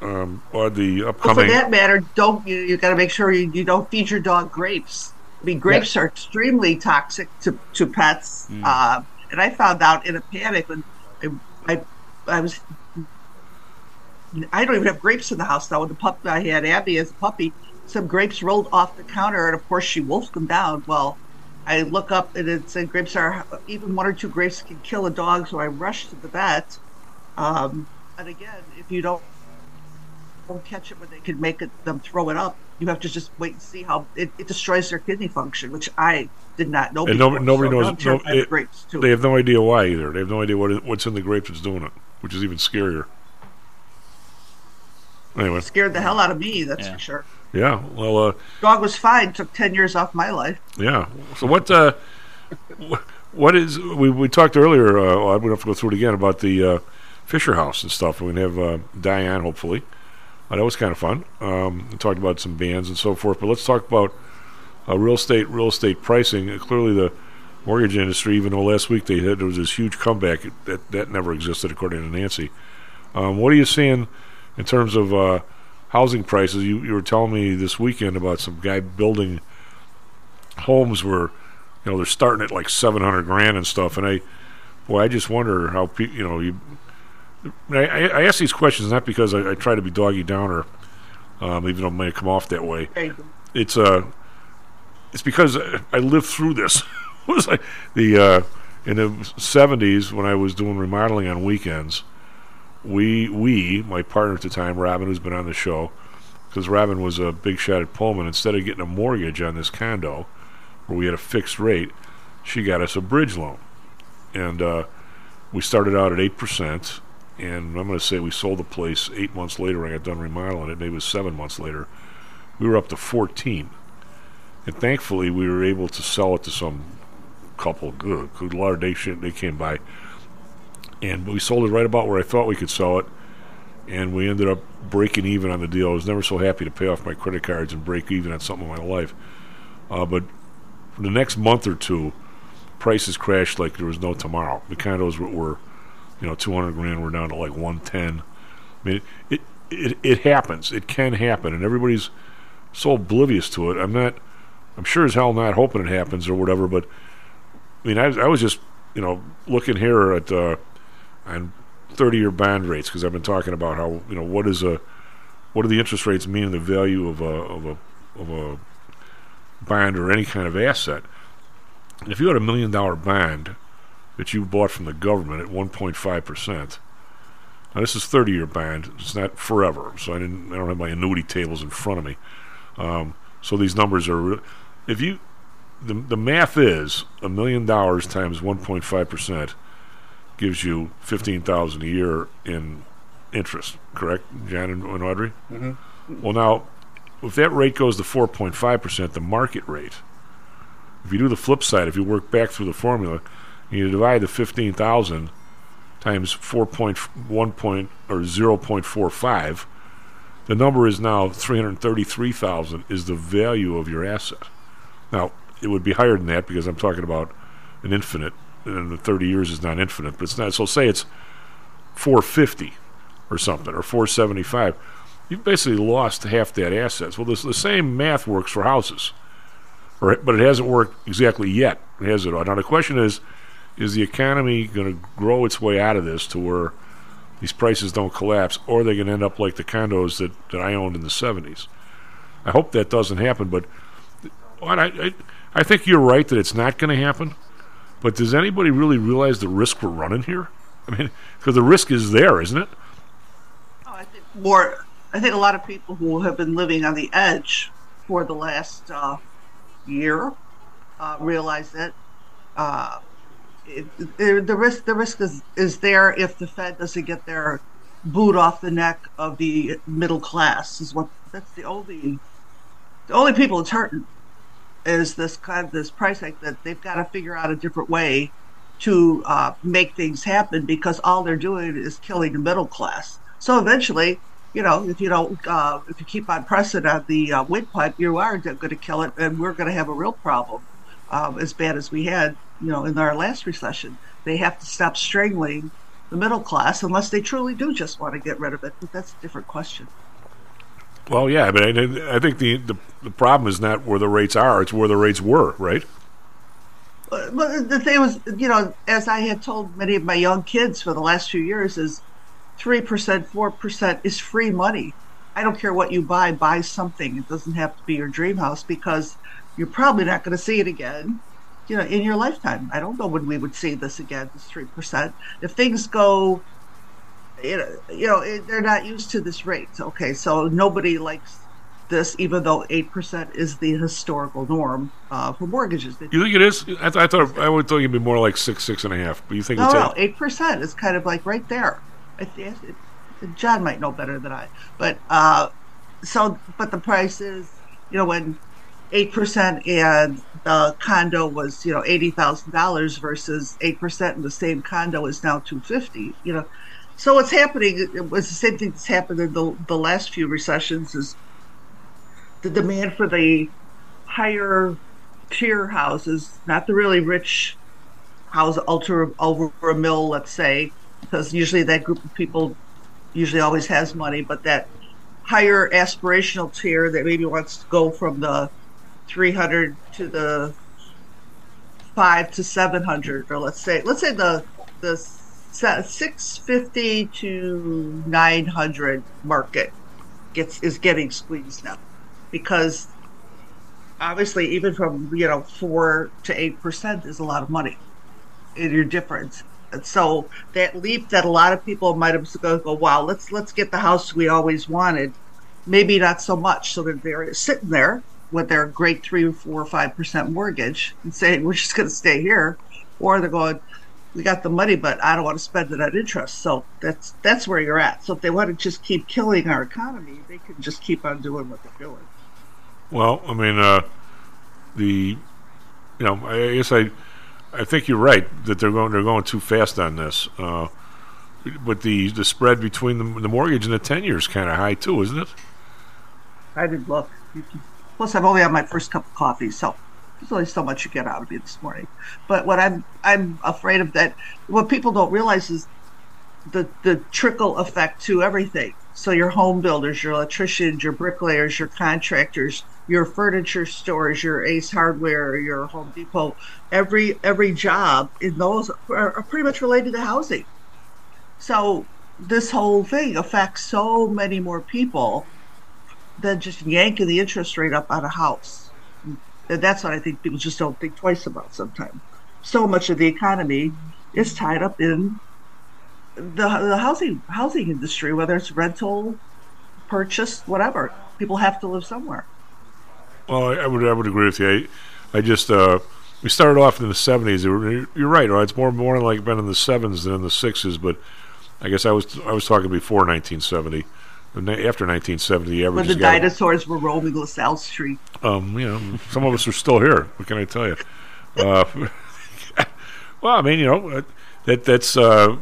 um, or the Well, for that matter, don't you? You got to make sure you, you don't feed your dog grapes. I mean, grapes are extremely toxic to to pets. Mm. Uh, and I found out in a panic when I, I, I was. I don't even have grapes in the house now. When the pup I had Abby as a puppy, some grapes rolled off the counter, and of course she wolfed them down. Well, I look up and it said grapes are even one or two grapes can kill a dog, so I rushed to the vet. Um, and again, if you don't don't catch it when they can make it them throw it up, you have to just wait and see how it, it destroys their kidney function, which I did not know. and before, nobody, nobody so knows. No, terrified of it- grapes too. they have no idea why either. They have no idea what what's in the grapes that's doing it, which is even scarier. Anyway, it Scared the hell out of me, that's for sure. yeah. Well, uh, Dog was fine. Took ten years off my life. Yeah. So what? Uh, what is? We we talked earlier. Uh, well, I'm gonna have to go through it again about the uh, Fisher House and stuff. We're gonna have uh, Diane hopefully. Uh, that was kind of fun. Um, talked about some bands and so forth. But let's talk about uh, real estate. Real estate pricing. Uh, clearly, the mortgage industry. Even though last week they had there was this huge comeback that that never existed according to Nancy. Um, what are you seeing in terms of uh, housing prices? You you were telling me this weekend about some guy building homes where you know they're starting at like 700 grand and stuff and i boy i just wonder how pe- you know you I, I I ask these questions not because I, I try to be doggy downer um, even though it may come off that way. It's uh it's because I- lived through this. It was like the uh in the 70s when I was doing remodeling on weekends we we my partner at the time Robin who's been on the show because Robin was a big shot at Pullman instead of getting a mortgage on this condo where we had a fixed rate she got us a bridge loan. And uh, we started out at 8% and I'm going to say we sold the place eight months later when I got done remodeling it maybe it was seven months later. We were up to 14 and thankfully we were able to sell it to some couple good good lord they they came by. And we sold it right about where I thought we could sell it and we ended up breaking even on the deal. I was never so happy to pay off my credit cards and break even on something in my life. Uh, but the next month or two prices crashed like there was no tomorrow. The condos were you know 200 grand we're down to like 110 I mean it, it it happens. It can happen and everybody's so oblivious to it. I'm not I'm sure as hell not hoping it happens or whatever but I mean I, I was just you know looking here at uh, on 30 year bond rates because I've been talking about how you know what is a what do the interest rates mean in the value of a of a of a bond or any kind of asset? And if you had a million dollar bond that you bought from the government at 1.5 percent. Now this is 30 year bond it's not forever so I didn't I don't have my annuity tables in front of me. Um, so these numbers are re- if you the, the math is a million dollars times 1.5 percent gives you 15000 a year in interest correct Jan and, and Audrey? Mhm. well now if that rate goes to 4.5 percent the market rate if you do the flip side if you work back through the formula you divide the 15000 times 4.1 point or 0.45 the number is now 333000 is the value of your asset. Now it would be higher than that because I'm talking about an infinite and the 30 years is not infinite but it's not so say it's 450 or something or 475 you've basically lost half that assets well this, the same math works for houses but it hasn't worked exactly yet. Has it now the question is is the economy going to grow its way out of this to where these prices don't collapse or are they going to end up like the condos that, that I owned in the 70s I hope that doesn't happen but I, I, I think you're right that it's not going to happen but does anybody really realize the risk we're running here? I mean because the risk is there isn't it? I think more i think a lot of people who have been living on the edge for the last uh, year uh, realize that uh, it, the risk the risk is, is there if the fed doesn't get their boot off the neck of the middle class is what that's the only the only people it's hurting is this kind of this price hike that they've got to figure out a different way to uh, make things happen because all they're doing is killing the middle class. So eventually, you know, if you don't, uh, if you keep on pressing on the uh, windpipe, you are going to kill it, and we're going to have a real problem, um, as bad as we had, you know, in our last recession. They have to stop strangling the middle class unless they truly do just want to get rid of it. But that's a different question. Well, yeah, but I, I think the, the the problem is not where the rates are; it's where the rates were, right? But the thing was, you know, as I had told many of my young kids for the last few years, is three percent, four percent is free money. I don't care what you buy, buy something. It doesn't have to be your dream house because you're probably not going to see it again, you know, in your lifetime. I don't know when we would see this again. This three percent. If things go, you know, you know, it, they're not used to this rate. Okay, so nobody likes this, even though eight percent is the historical norm uh, for mortgages. You think it is? I, th- I thought I would think it'd be more like six, six and a half. But you think no, it's no, eight? eight percent is kind of like right there. I think it, John might know better than I, but uh, so but the price is, you know, when eight percent and the condo was you know eighty thousand dollars versus eight percent and the same condo is now two fifty. You know, so what's happening? It was the same thing that's happened in the the last few recessions. Is the demand for the higher tier houses, not the really rich house, ultra over a mill, let's say, because usually that group of people usually always has money, but that higher aspirational tier that maybe wants to go from the 300 to the 5 to 700 or let's say let's say the the 650 to 900 market gets is getting squeezed now. Because obviously even from you know 4 to 8% is a lot of money in your difference. And so that leap that a lot of people might have go, go wow let's let's get the house we always wanted. Maybe not so much so they're, they're sitting there with their great three, four, five percent mortgage and saying we're just going to stay here, or they're going, we got the money, but I don't want to spend it on interest. So that's that's where you're at. So if they want to just keep killing our economy, they can just keep on doing what they're doing. Well, I mean, uh, the you know, I guess I I think you're right that they're going they're going too fast on this. Uh, but the the spread between the, the mortgage and the ten years kind of high too, isn't it? I didn't look. Plus, I've only had my first cup of coffee, so there's only so much you get out of me this morning. But what I'm I'm afraid of that what people don't realize is the the trickle effect to everything. So your home builders, your electricians, your bricklayers, your contractors, your furniture stores, your Ace Hardware, your Home Depot, every every job in those are, are pretty much related to housing. So this whole thing affects so many more people than just yanking the interest rate up on a house. And that's what I think people just don't think twice about sometimes. So much of the economy is tied up in the the housing housing industry, whether it's rental, purchase, whatever. People have to live somewhere. Well, I, I would I would agree with you. I, I just uh, we started off in the seventies. You're right. Right? It's more more like been in the sevens than in the sixes. But I guess I was I was talking before 1970 after 1970, the average. When the dinosaurs were roaming LaSalle Street. Um, you know, some of us are still here. What can I tell you? Uh, well, I mean, you know, uh, that that's uh,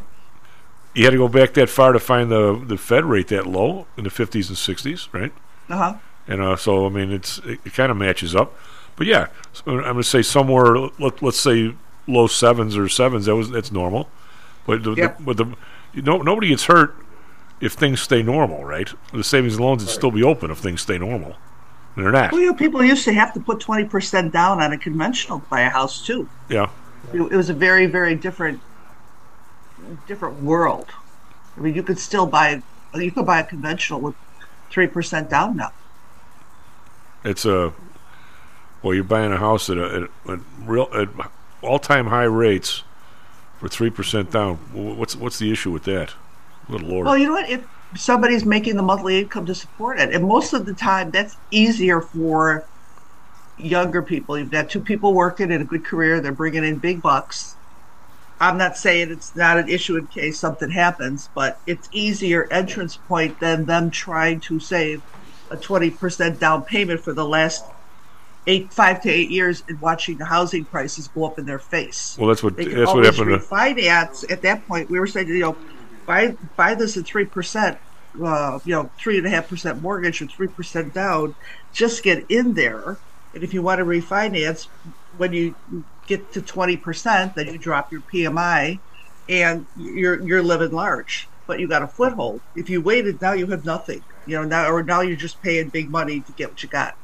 you had to go back that far to find the the Fed rate that low in the 50s and 60s, right? Uh huh. And uh, so, I mean, it's it, it kind of matches up. But yeah, so I'm going to say somewhere. Let, let's say low sevens or sevens. That was that's normal. But the, yep. the, but the know, nobody gets hurt if things stay normal, right? The savings and loans would still be open if things stay normal. And they're not. Well, you know, people used to have to put 20% down on a conventional to buy a house, too. Yeah. It, it was a very, very different different world. I mean, you could still buy, you could buy a conventional with 3% down now. It's a, well, you're buying a house at, a, at, a real, at all-time high rates for 3% down. What's, what's the issue with that? Good Lord. Well, you know what? If somebody's making the monthly income to support it, and most of the time that's easier for younger people. You've got two people working in a good career, they're bringing in big bucks. I'm not saying it's not an issue in case something happens, but it's easier entrance point than them trying to save a 20% down payment for the last eight, five to eight years and watching the housing prices go up in their face. Well, that's what that's what happened. Refinance at that point. We were saying, you know, buy buy this at three percent, uh, you know, three and a half percent mortgage or three percent down. Just get in there, and if you want to refinance, when you get to twenty percent, then you drop your PMI, and you're you're living large, but you got a foothold. If you waited, now you have nothing. You know now, or now you're just paying big money to get what you got.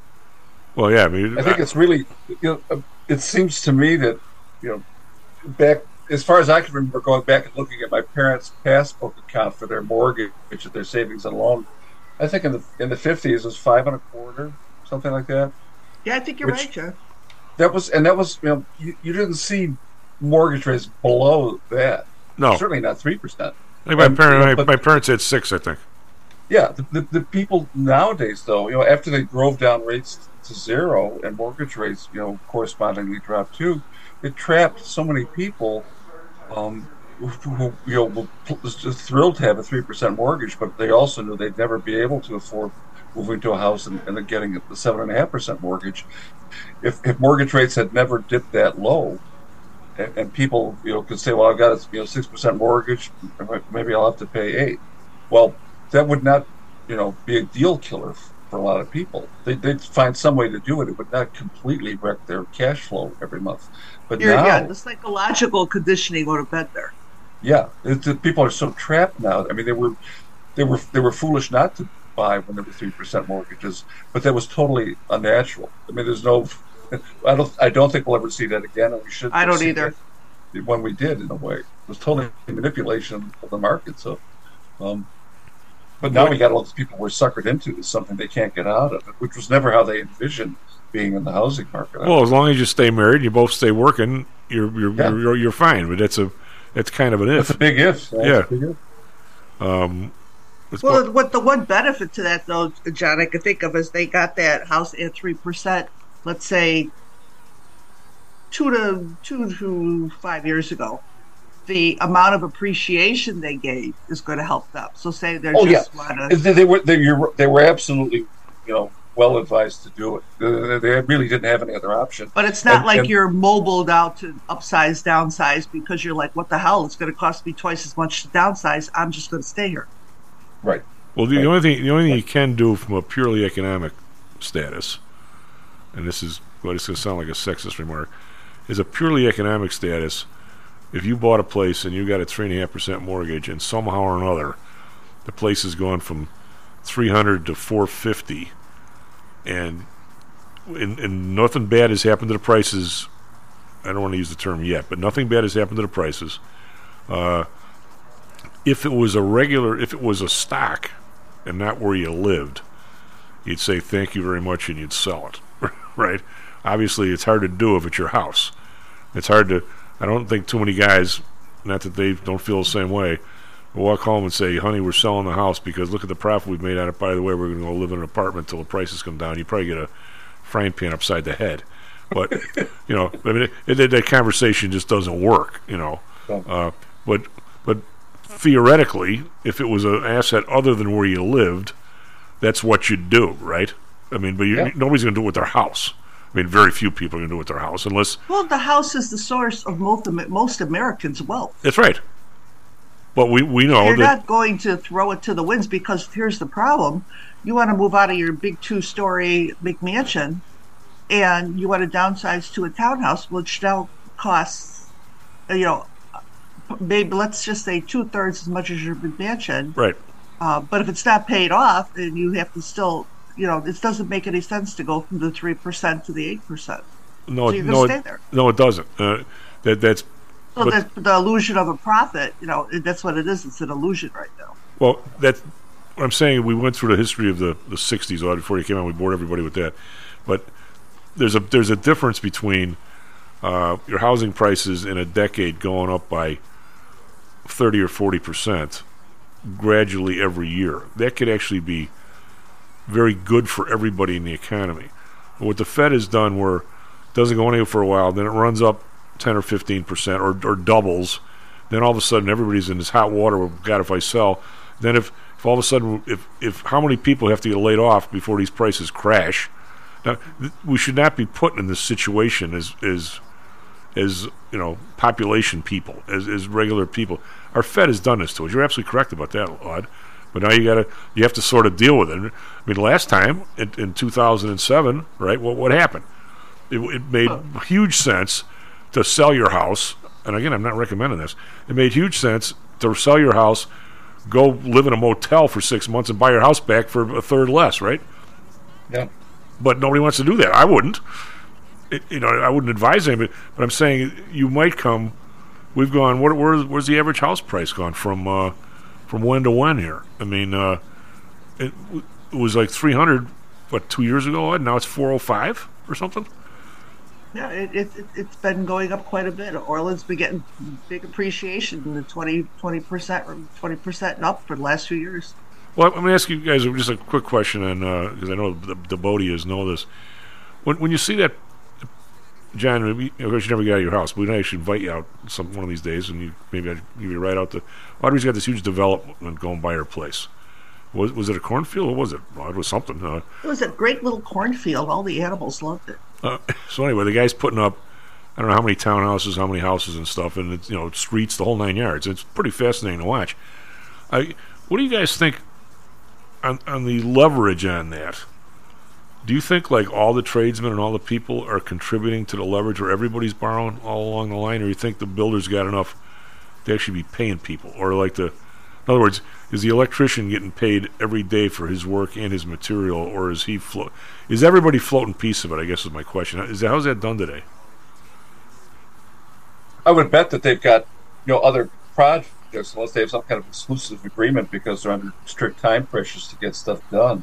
Well, yeah, I mean, I think it's really, you know, uh, it seems to me that, you know, back as far as I can remember, going back and looking at my parents' passbook account for their mortgage, their savings and loan, I think in the in the fifties it was five and a quarter, something like that. Yeah, I think you're Which- right, Jeff. That was, and that was, you know, you, you didn't see mortgage rates below that. No. certainly not three percent. I think my, And, parent, you know, my, but- my parents had six, I think. Yeah, the, the, the people nowadays, though, you know, after they drove down rates to zero and mortgage rates, you know, correspondingly dropped too, it trapped so many people um, who, you know, were thrilled to have a 3% mortgage, but they also knew they'd never be able to afford moving to a house and, and getting the 7.5% mortgage. If, if mortgage rates had never dipped that low, and, and people, you know, could say, well, I've got a you know, 6% mortgage, maybe I'll have to pay 8 Well, that would not, you know, be a deal killer for a lot of people. They, they'd find some way to do it. It would not completely wreck their cash flow every month. But You're, now, yeah, the psychological conditioning would have been there. yeah, the people are so trapped now. I mean, they were, they were, they were foolish not to buy when there were three percent mortgages, but that was totally unnatural. I mean, there's no, I don't, I don't think we'll ever see that again, and we should. I don't either. When we did, in a way, it was totally manipulation of the market. So, um, but now we got all these people we're suckered into is something they can't get out of, which was never how they envisioned being in the housing market. Well, as long as you stay married, you both stay working, you're you're Yeah. you're, you're fine. But that's a that's kind of an if. That's a big if. Yeah. That's a big if. Um, it's Well, what the one benefit to that, though, John, I could think of is they got that house at three percent. Let's say two to two to five years ago. The amount of appreciation they gave is going to help them. So, say they're Oh yeah, just wanna, they, they were they, you're, they were absolutely you know well advised to do it. They, they really didn't have any other option. But it's not And- like and- you're mobiled out to upsize, downsize because you're like, what the hell? It's going to cost me twice as much to downsize. I'm just going to stay here. right. Well, the, the only thing the only thing you can do from a purely economic status, and this is what it's going to sound like a sexist remark, is a purely economic status. If you bought a place and you got a three and a half percent mortgage, and somehow or another, the place has gone from three hundred to four fifty, and, and and nothing bad has happened to the prices. I don't want to use the term yet, but nothing bad has happened to the prices. Uh, if it was a regular, if it was a stock, and not where you lived, you'd say thank you very much and you'd sell it, right? Obviously, it's hard to do if it's your house. It's hard to. I don't think too many guys, not that they don't feel the same way, walk home and say, "Honey, we're selling the house because look at the profit we've made on it. By the way, we're going to go live in an apartment until the prices come down. You probably get a frying pan upside the head." But you know, I mean, it, it, that conversation just doesn't work. You know, uh, but but theoretically, if it was an asset other than where you lived, that's what you'd do, right? I mean, but you, Yeah. nobody's going to do it with their house. I mean, very few people are going to do it with their house unless Well, the house is the source of most, most Americans' wealth. that's right. But we we know You're that not going to throw it to the winds because here's the problem. You want to move out of your big two story McMansion and you want to downsize to a townhouse, which now costs, uh, you know, maybe let's just say two thirds as much as your McMansion. right. Uh, but if it's not paid off, and you have to still, you know, it doesn't make any sense to go from the 3% to the 8%. No, So it- no, it- stay there. no, it doesn't. Uh, that that's So but- the, the illusion of a profit, you know, that's what it is. It's an illusion right now. Well, that what I'm saying. We went through the history of the the '60s audit before you came out. We bored everybody with that, but there's a there's a difference between uh, your housing prices in a decade going up by 30 or 40 percent gradually every year. That could actually be very good for everybody in the economy. What the Fed has done, where it doesn't go anywhere for a while, then it runs up 10 or 15 percent, or or doubles. Then all of a sudden, everybody's in this hot water. Well, God, if I sell, then if, if all of a sudden, if if how many people have to get laid off before these prices crash? Now, th- we should not be put in this situation as as as you know, population people, as as regular people. Our Fed has done this to us. You're absolutely correct about that, Odd. But now you got to you have to sort of deal with it. I mean, last time in, in 2007, right? What what happened? It, it made huge sense to sell your house and again, I'm not recommending this. It made huge sense to sell your house, go live in a motel for six months, and buy your house back for a third less, right? Yeah. But nobody wants to do that. I wouldn't. It, you know, I wouldn't advise anybody. But I'm saying you might come. We've gone. What, where, where's the average house price gone from? Uh, from when to when here? I mean, uh, it, it was like 300. What two years ago? And now it's 405 or something. Yeah, it, it, it, it's been going up quite a bit. Orland's been getting big appreciation, the 20 percent, twenty percent and up for the last few years. Well, I'm going to ask you guys just a quick question, and because uh, I know the, the Bodias know this. When when you see that, John, maybe, of course you never get out of your house, but we actually invite you out some one of these days, and you, maybe I'd give you a ride out to. Audrey's got this huge development going by her place. Was was it a cornfield? What was it? Well, it was something. Uh, it was a great little cornfield. All the animals loved it. So anyway, the guy's putting up. I don't know how many townhouses, how many houses and stuff, and it's you know streets, the whole nine yards. It's pretty fascinating to watch. I, what do you guys think on on the leverage on that? Do you think like all the tradesmen and all the people are contributing to the leverage, where everybody's borrowing all along the line, or you think the builders got enough to actually be paying people, or like the, in other words, is the electrician getting paid every day for his work and his material, or is he float? Is everybody floating piece of it? I guess is my question. Is that, how's that done today? I would bet that they've got you know other projects unless they have some kind of exclusive agreement because they're under strict time pressures to get stuff done.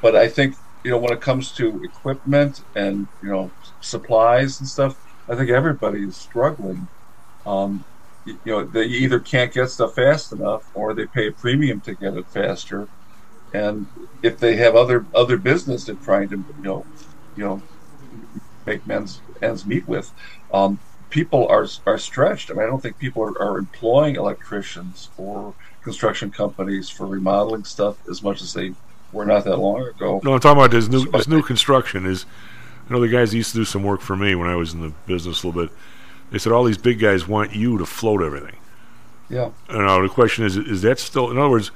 But I think you know, when it comes to equipment and you know supplies and stuff, I think everybody is struggling. Um, you, you know, they either can't get stuff fast enough, or they pay a premium to get it faster. And if they have other other business they're trying to you know, you know, make men's ends meet with, um, people are are stretched. I mean, I don't think people are, are employing electricians or construction companies for remodeling stuff as much as they were not that long ago. No, I'm talking about this new this new construction. Is I know the guys used to do some work for me when I was in the business a little bit. They said all these big guys want you to float everything. Yeah. And now the question is: Is that still? In other words,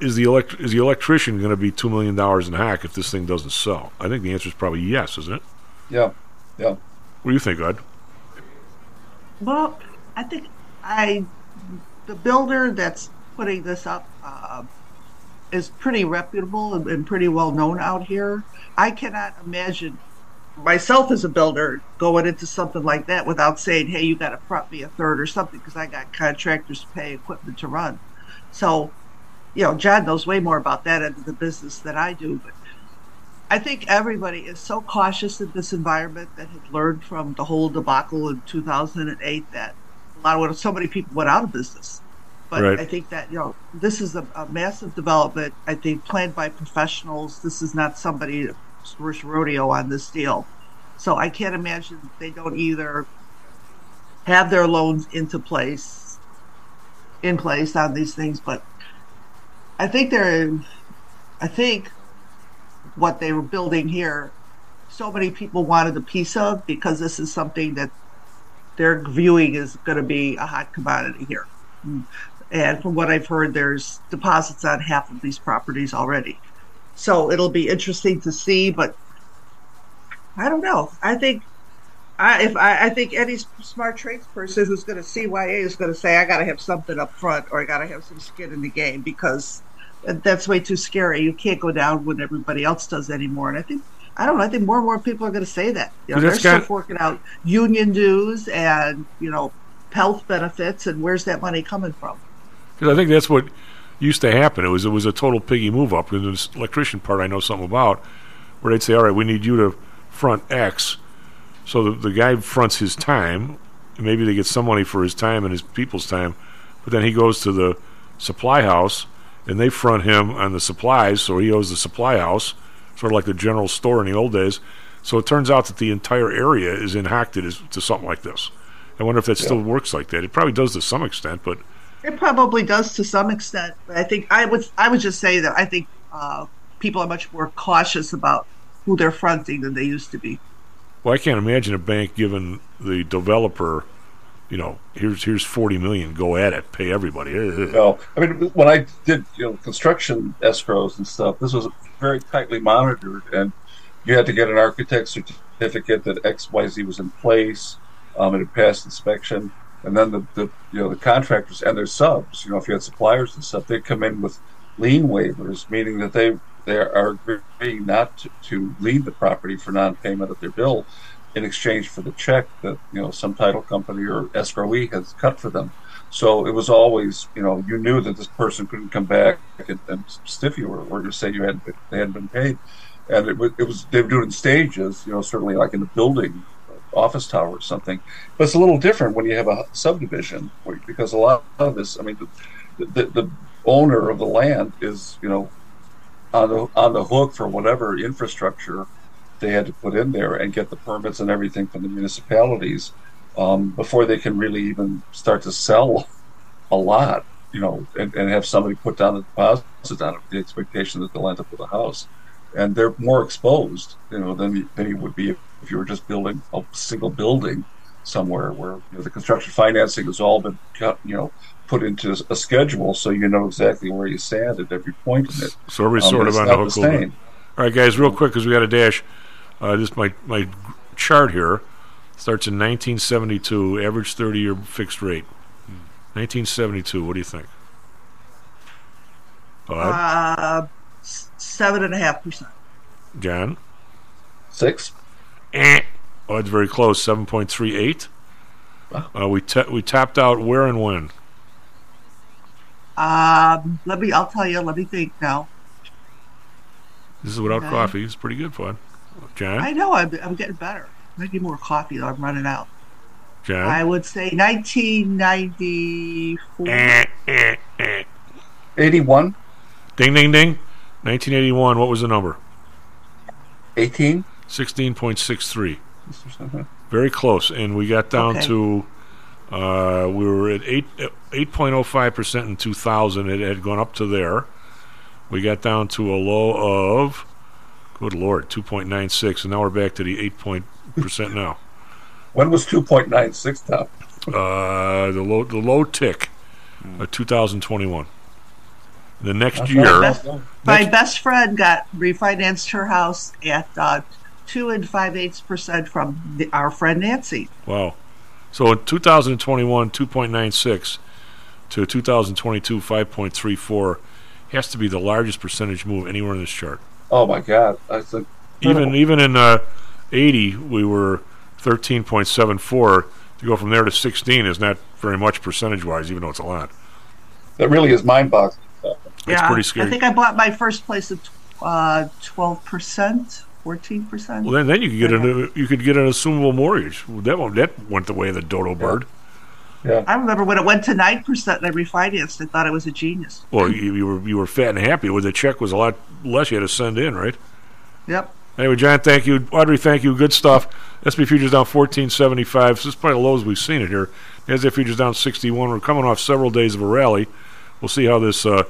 is the elect is the electrician going to be two million dollars in hack if this thing doesn't sell? I think the answer is probably yes, isn't it? Yeah. Yeah. What do you think, Ed? Well, I think I the builder that's putting this up. Uh, is pretty reputable and, and pretty well known out here. I cannot imagine myself as a builder going into something like that without saying, "Hey, you got to front me a third or something," because I got contractors to pay equipment to run. So, you know, John knows way more about that end of the business than I do. But I think everybody is so cautious in this environment that had learned from the whole debacle in 2008 that a lot of so many people went out of business. But right. I think that you know this is a, a, massive development. I think planned by professionals. This is not somebody first rodeo on this deal. So I can't imagine they don't either have their loans into place, in place on these things. But I think they're, I think what they were building here, so many people wanted a piece of because this is something that they're viewing is going to be a hot commodity here. And from what I've heard, there's deposits on half of these properties already. So it'll be interesting to see, but I don't know. I think I, if I, I think any smart tradesperson who's going to CYA is going to say, I got to have something up front or I got to have some skin in the game because that's way too scary. You can't go down when everybody else does anymore. And I think, I don't know, I think more and more people are going to say that. You know, they're still forking out union dues and, you know, health benefits, and where's that money coming from? Because I think that's what used to happen. It was it was a total piggy move up. And this electrician part I know something about, where they'd say, "All right, we need you to front X," so the, the guy fronts his time. Maybe they get some money for his time and his people's time, but then he goes to the supply house and they front him on the supplies, so he owes the supply house, sort of like the general store in the old days. So it turns out that the entire area is enacted to something like this. I wonder if that yeah. still works like that. It probably does to some extent, but it probably does to some extent. But I think I would I would just say that I think uh, people are much more cautious about who they're fronting than they used to be. Well, I can't imagine a bank giving the developer, you know, here's here's forty million, go at it, pay everybody. No, I mean when I did you know construction escrows and stuff, this was very tightly monitored, and you had to get an architect certificate that X Y Z was in place. Um, it had passed inspection, and then the, the you know the contractors and their subs. You know, if you had suppliers and stuff, they'd come in with lien waivers, meaning that they they are agreeing not to, to lien the property for non-payment of their bill in exchange for the check that you know some title company or escrowee has cut for them. So it was always, you know, you knew that this person couldn't come back and, and stiff you or, or just say you been, they hadn't been paid. And it was, it was they were doing stages, you know, certainly like in a building, office tower or something. But it's a little different when you have a subdivision because a lot of this, I mean, the, the, the owner of the land is, you know, on the on the hook for whatever infrastructure they had to put in there and get the permits and everything from the municipalities um, before they can really even start to sell a lot, you know, and, and have somebody put down the deposit on it, the expectation that they'll end up with a house. And they're more exposed, you know, than, than you would be if you were just building a single building somewhere where you know, the construction financing has all been cut, you know, put into a schedule so you know exactly where you stand at every point in it. So everybody's Um, sort of on the hook the a same. All right, guys, real quick because we got a dash. Uh, this my my chart here starts in 1972, average 30-year fixed rate. 1972. What do you think? Bud, Uh, s- seven and a half percent. John, six. Eh. Oh, it's very close. 7.38. Uh, we ta- we tapped out where and when. Um, let me. I'll tell you. Let me think now. This is without Okay. coffee. It's pretty good fun. John, I know. I'm, I'm getting better. I need more coffee though. I'm running out. John. I would say 1994. Eh, eh, eh. 81. Ding, ding, ding. 1981. What was the number? 18. 16.63. Very close, and we got down Okay. to uh, we were at eight eight point oh five percent in two thousand. It had gone up to there. We got down to a low of, good lord, two point nine six, and now we're back to the eight point percent now. When was 2.96 top? Uh, the low the low tick, uh, two thousand twenty one. The next That's year, not Best, bad. my best friend got refinanced her house at uh, two and five eighths percent from the, our friend Nancy. Wow. So in 2021, 2.96 to 2022, 5.34 has to be the largest percentage move anywhere in this chart. Oh my God! I think Even even in uh, 80, we were 13.74. To go from there to 16 is not very much percentage wise, even though it's a lot. that really is mind-boggling. It's pretty scary. I think I bought my first place at uh, twelve percent, fourteen percent. Well, then, then you could get an you could get an assumable mortgage. Well, That one, that went the way of the dodo bird. Yeah. I remember when it went to nine percent and I refinanced. I thought I was a genius. Well, you, you were you were fat and happy. Well, the check was a lot less you had to send in, right? Yep. Anyway, John, thank you. Audrey, thank you. Good stuff. SP futures down 1475. This is probably the lowest we've seen it here. NASDAQ futures down 61. We're coming off several days of a rally. We'll see how this uh,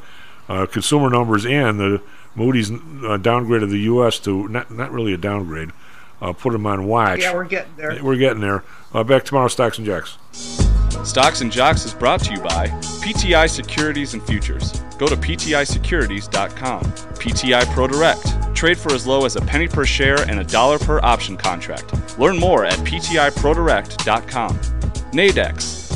uh, consumer numbers and the Moody's uh, downgraded the U.S. to not not really a downgrade. Uh, put them on watch. Yeah, we're getting there. We're getting there. Uh, back tomorrow, Stocks and Jocks. Stocks and Jocks is brought to you by PTI Securities and Futures. Go to PTIsecurities.com. PTI Pro Direct. Trade for as low as a penny per share and a dollar per option contract. Learn more at PTIProDirect.com. Nadex.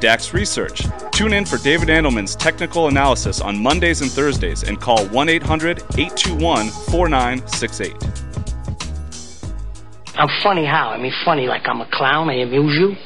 DAX Research. Tune in for David Andelman's technical analysis on Mondays and Thursdays and call 1 800 821 4968. I'm funny how? I mean, funny like I'm a clown. I amuse you.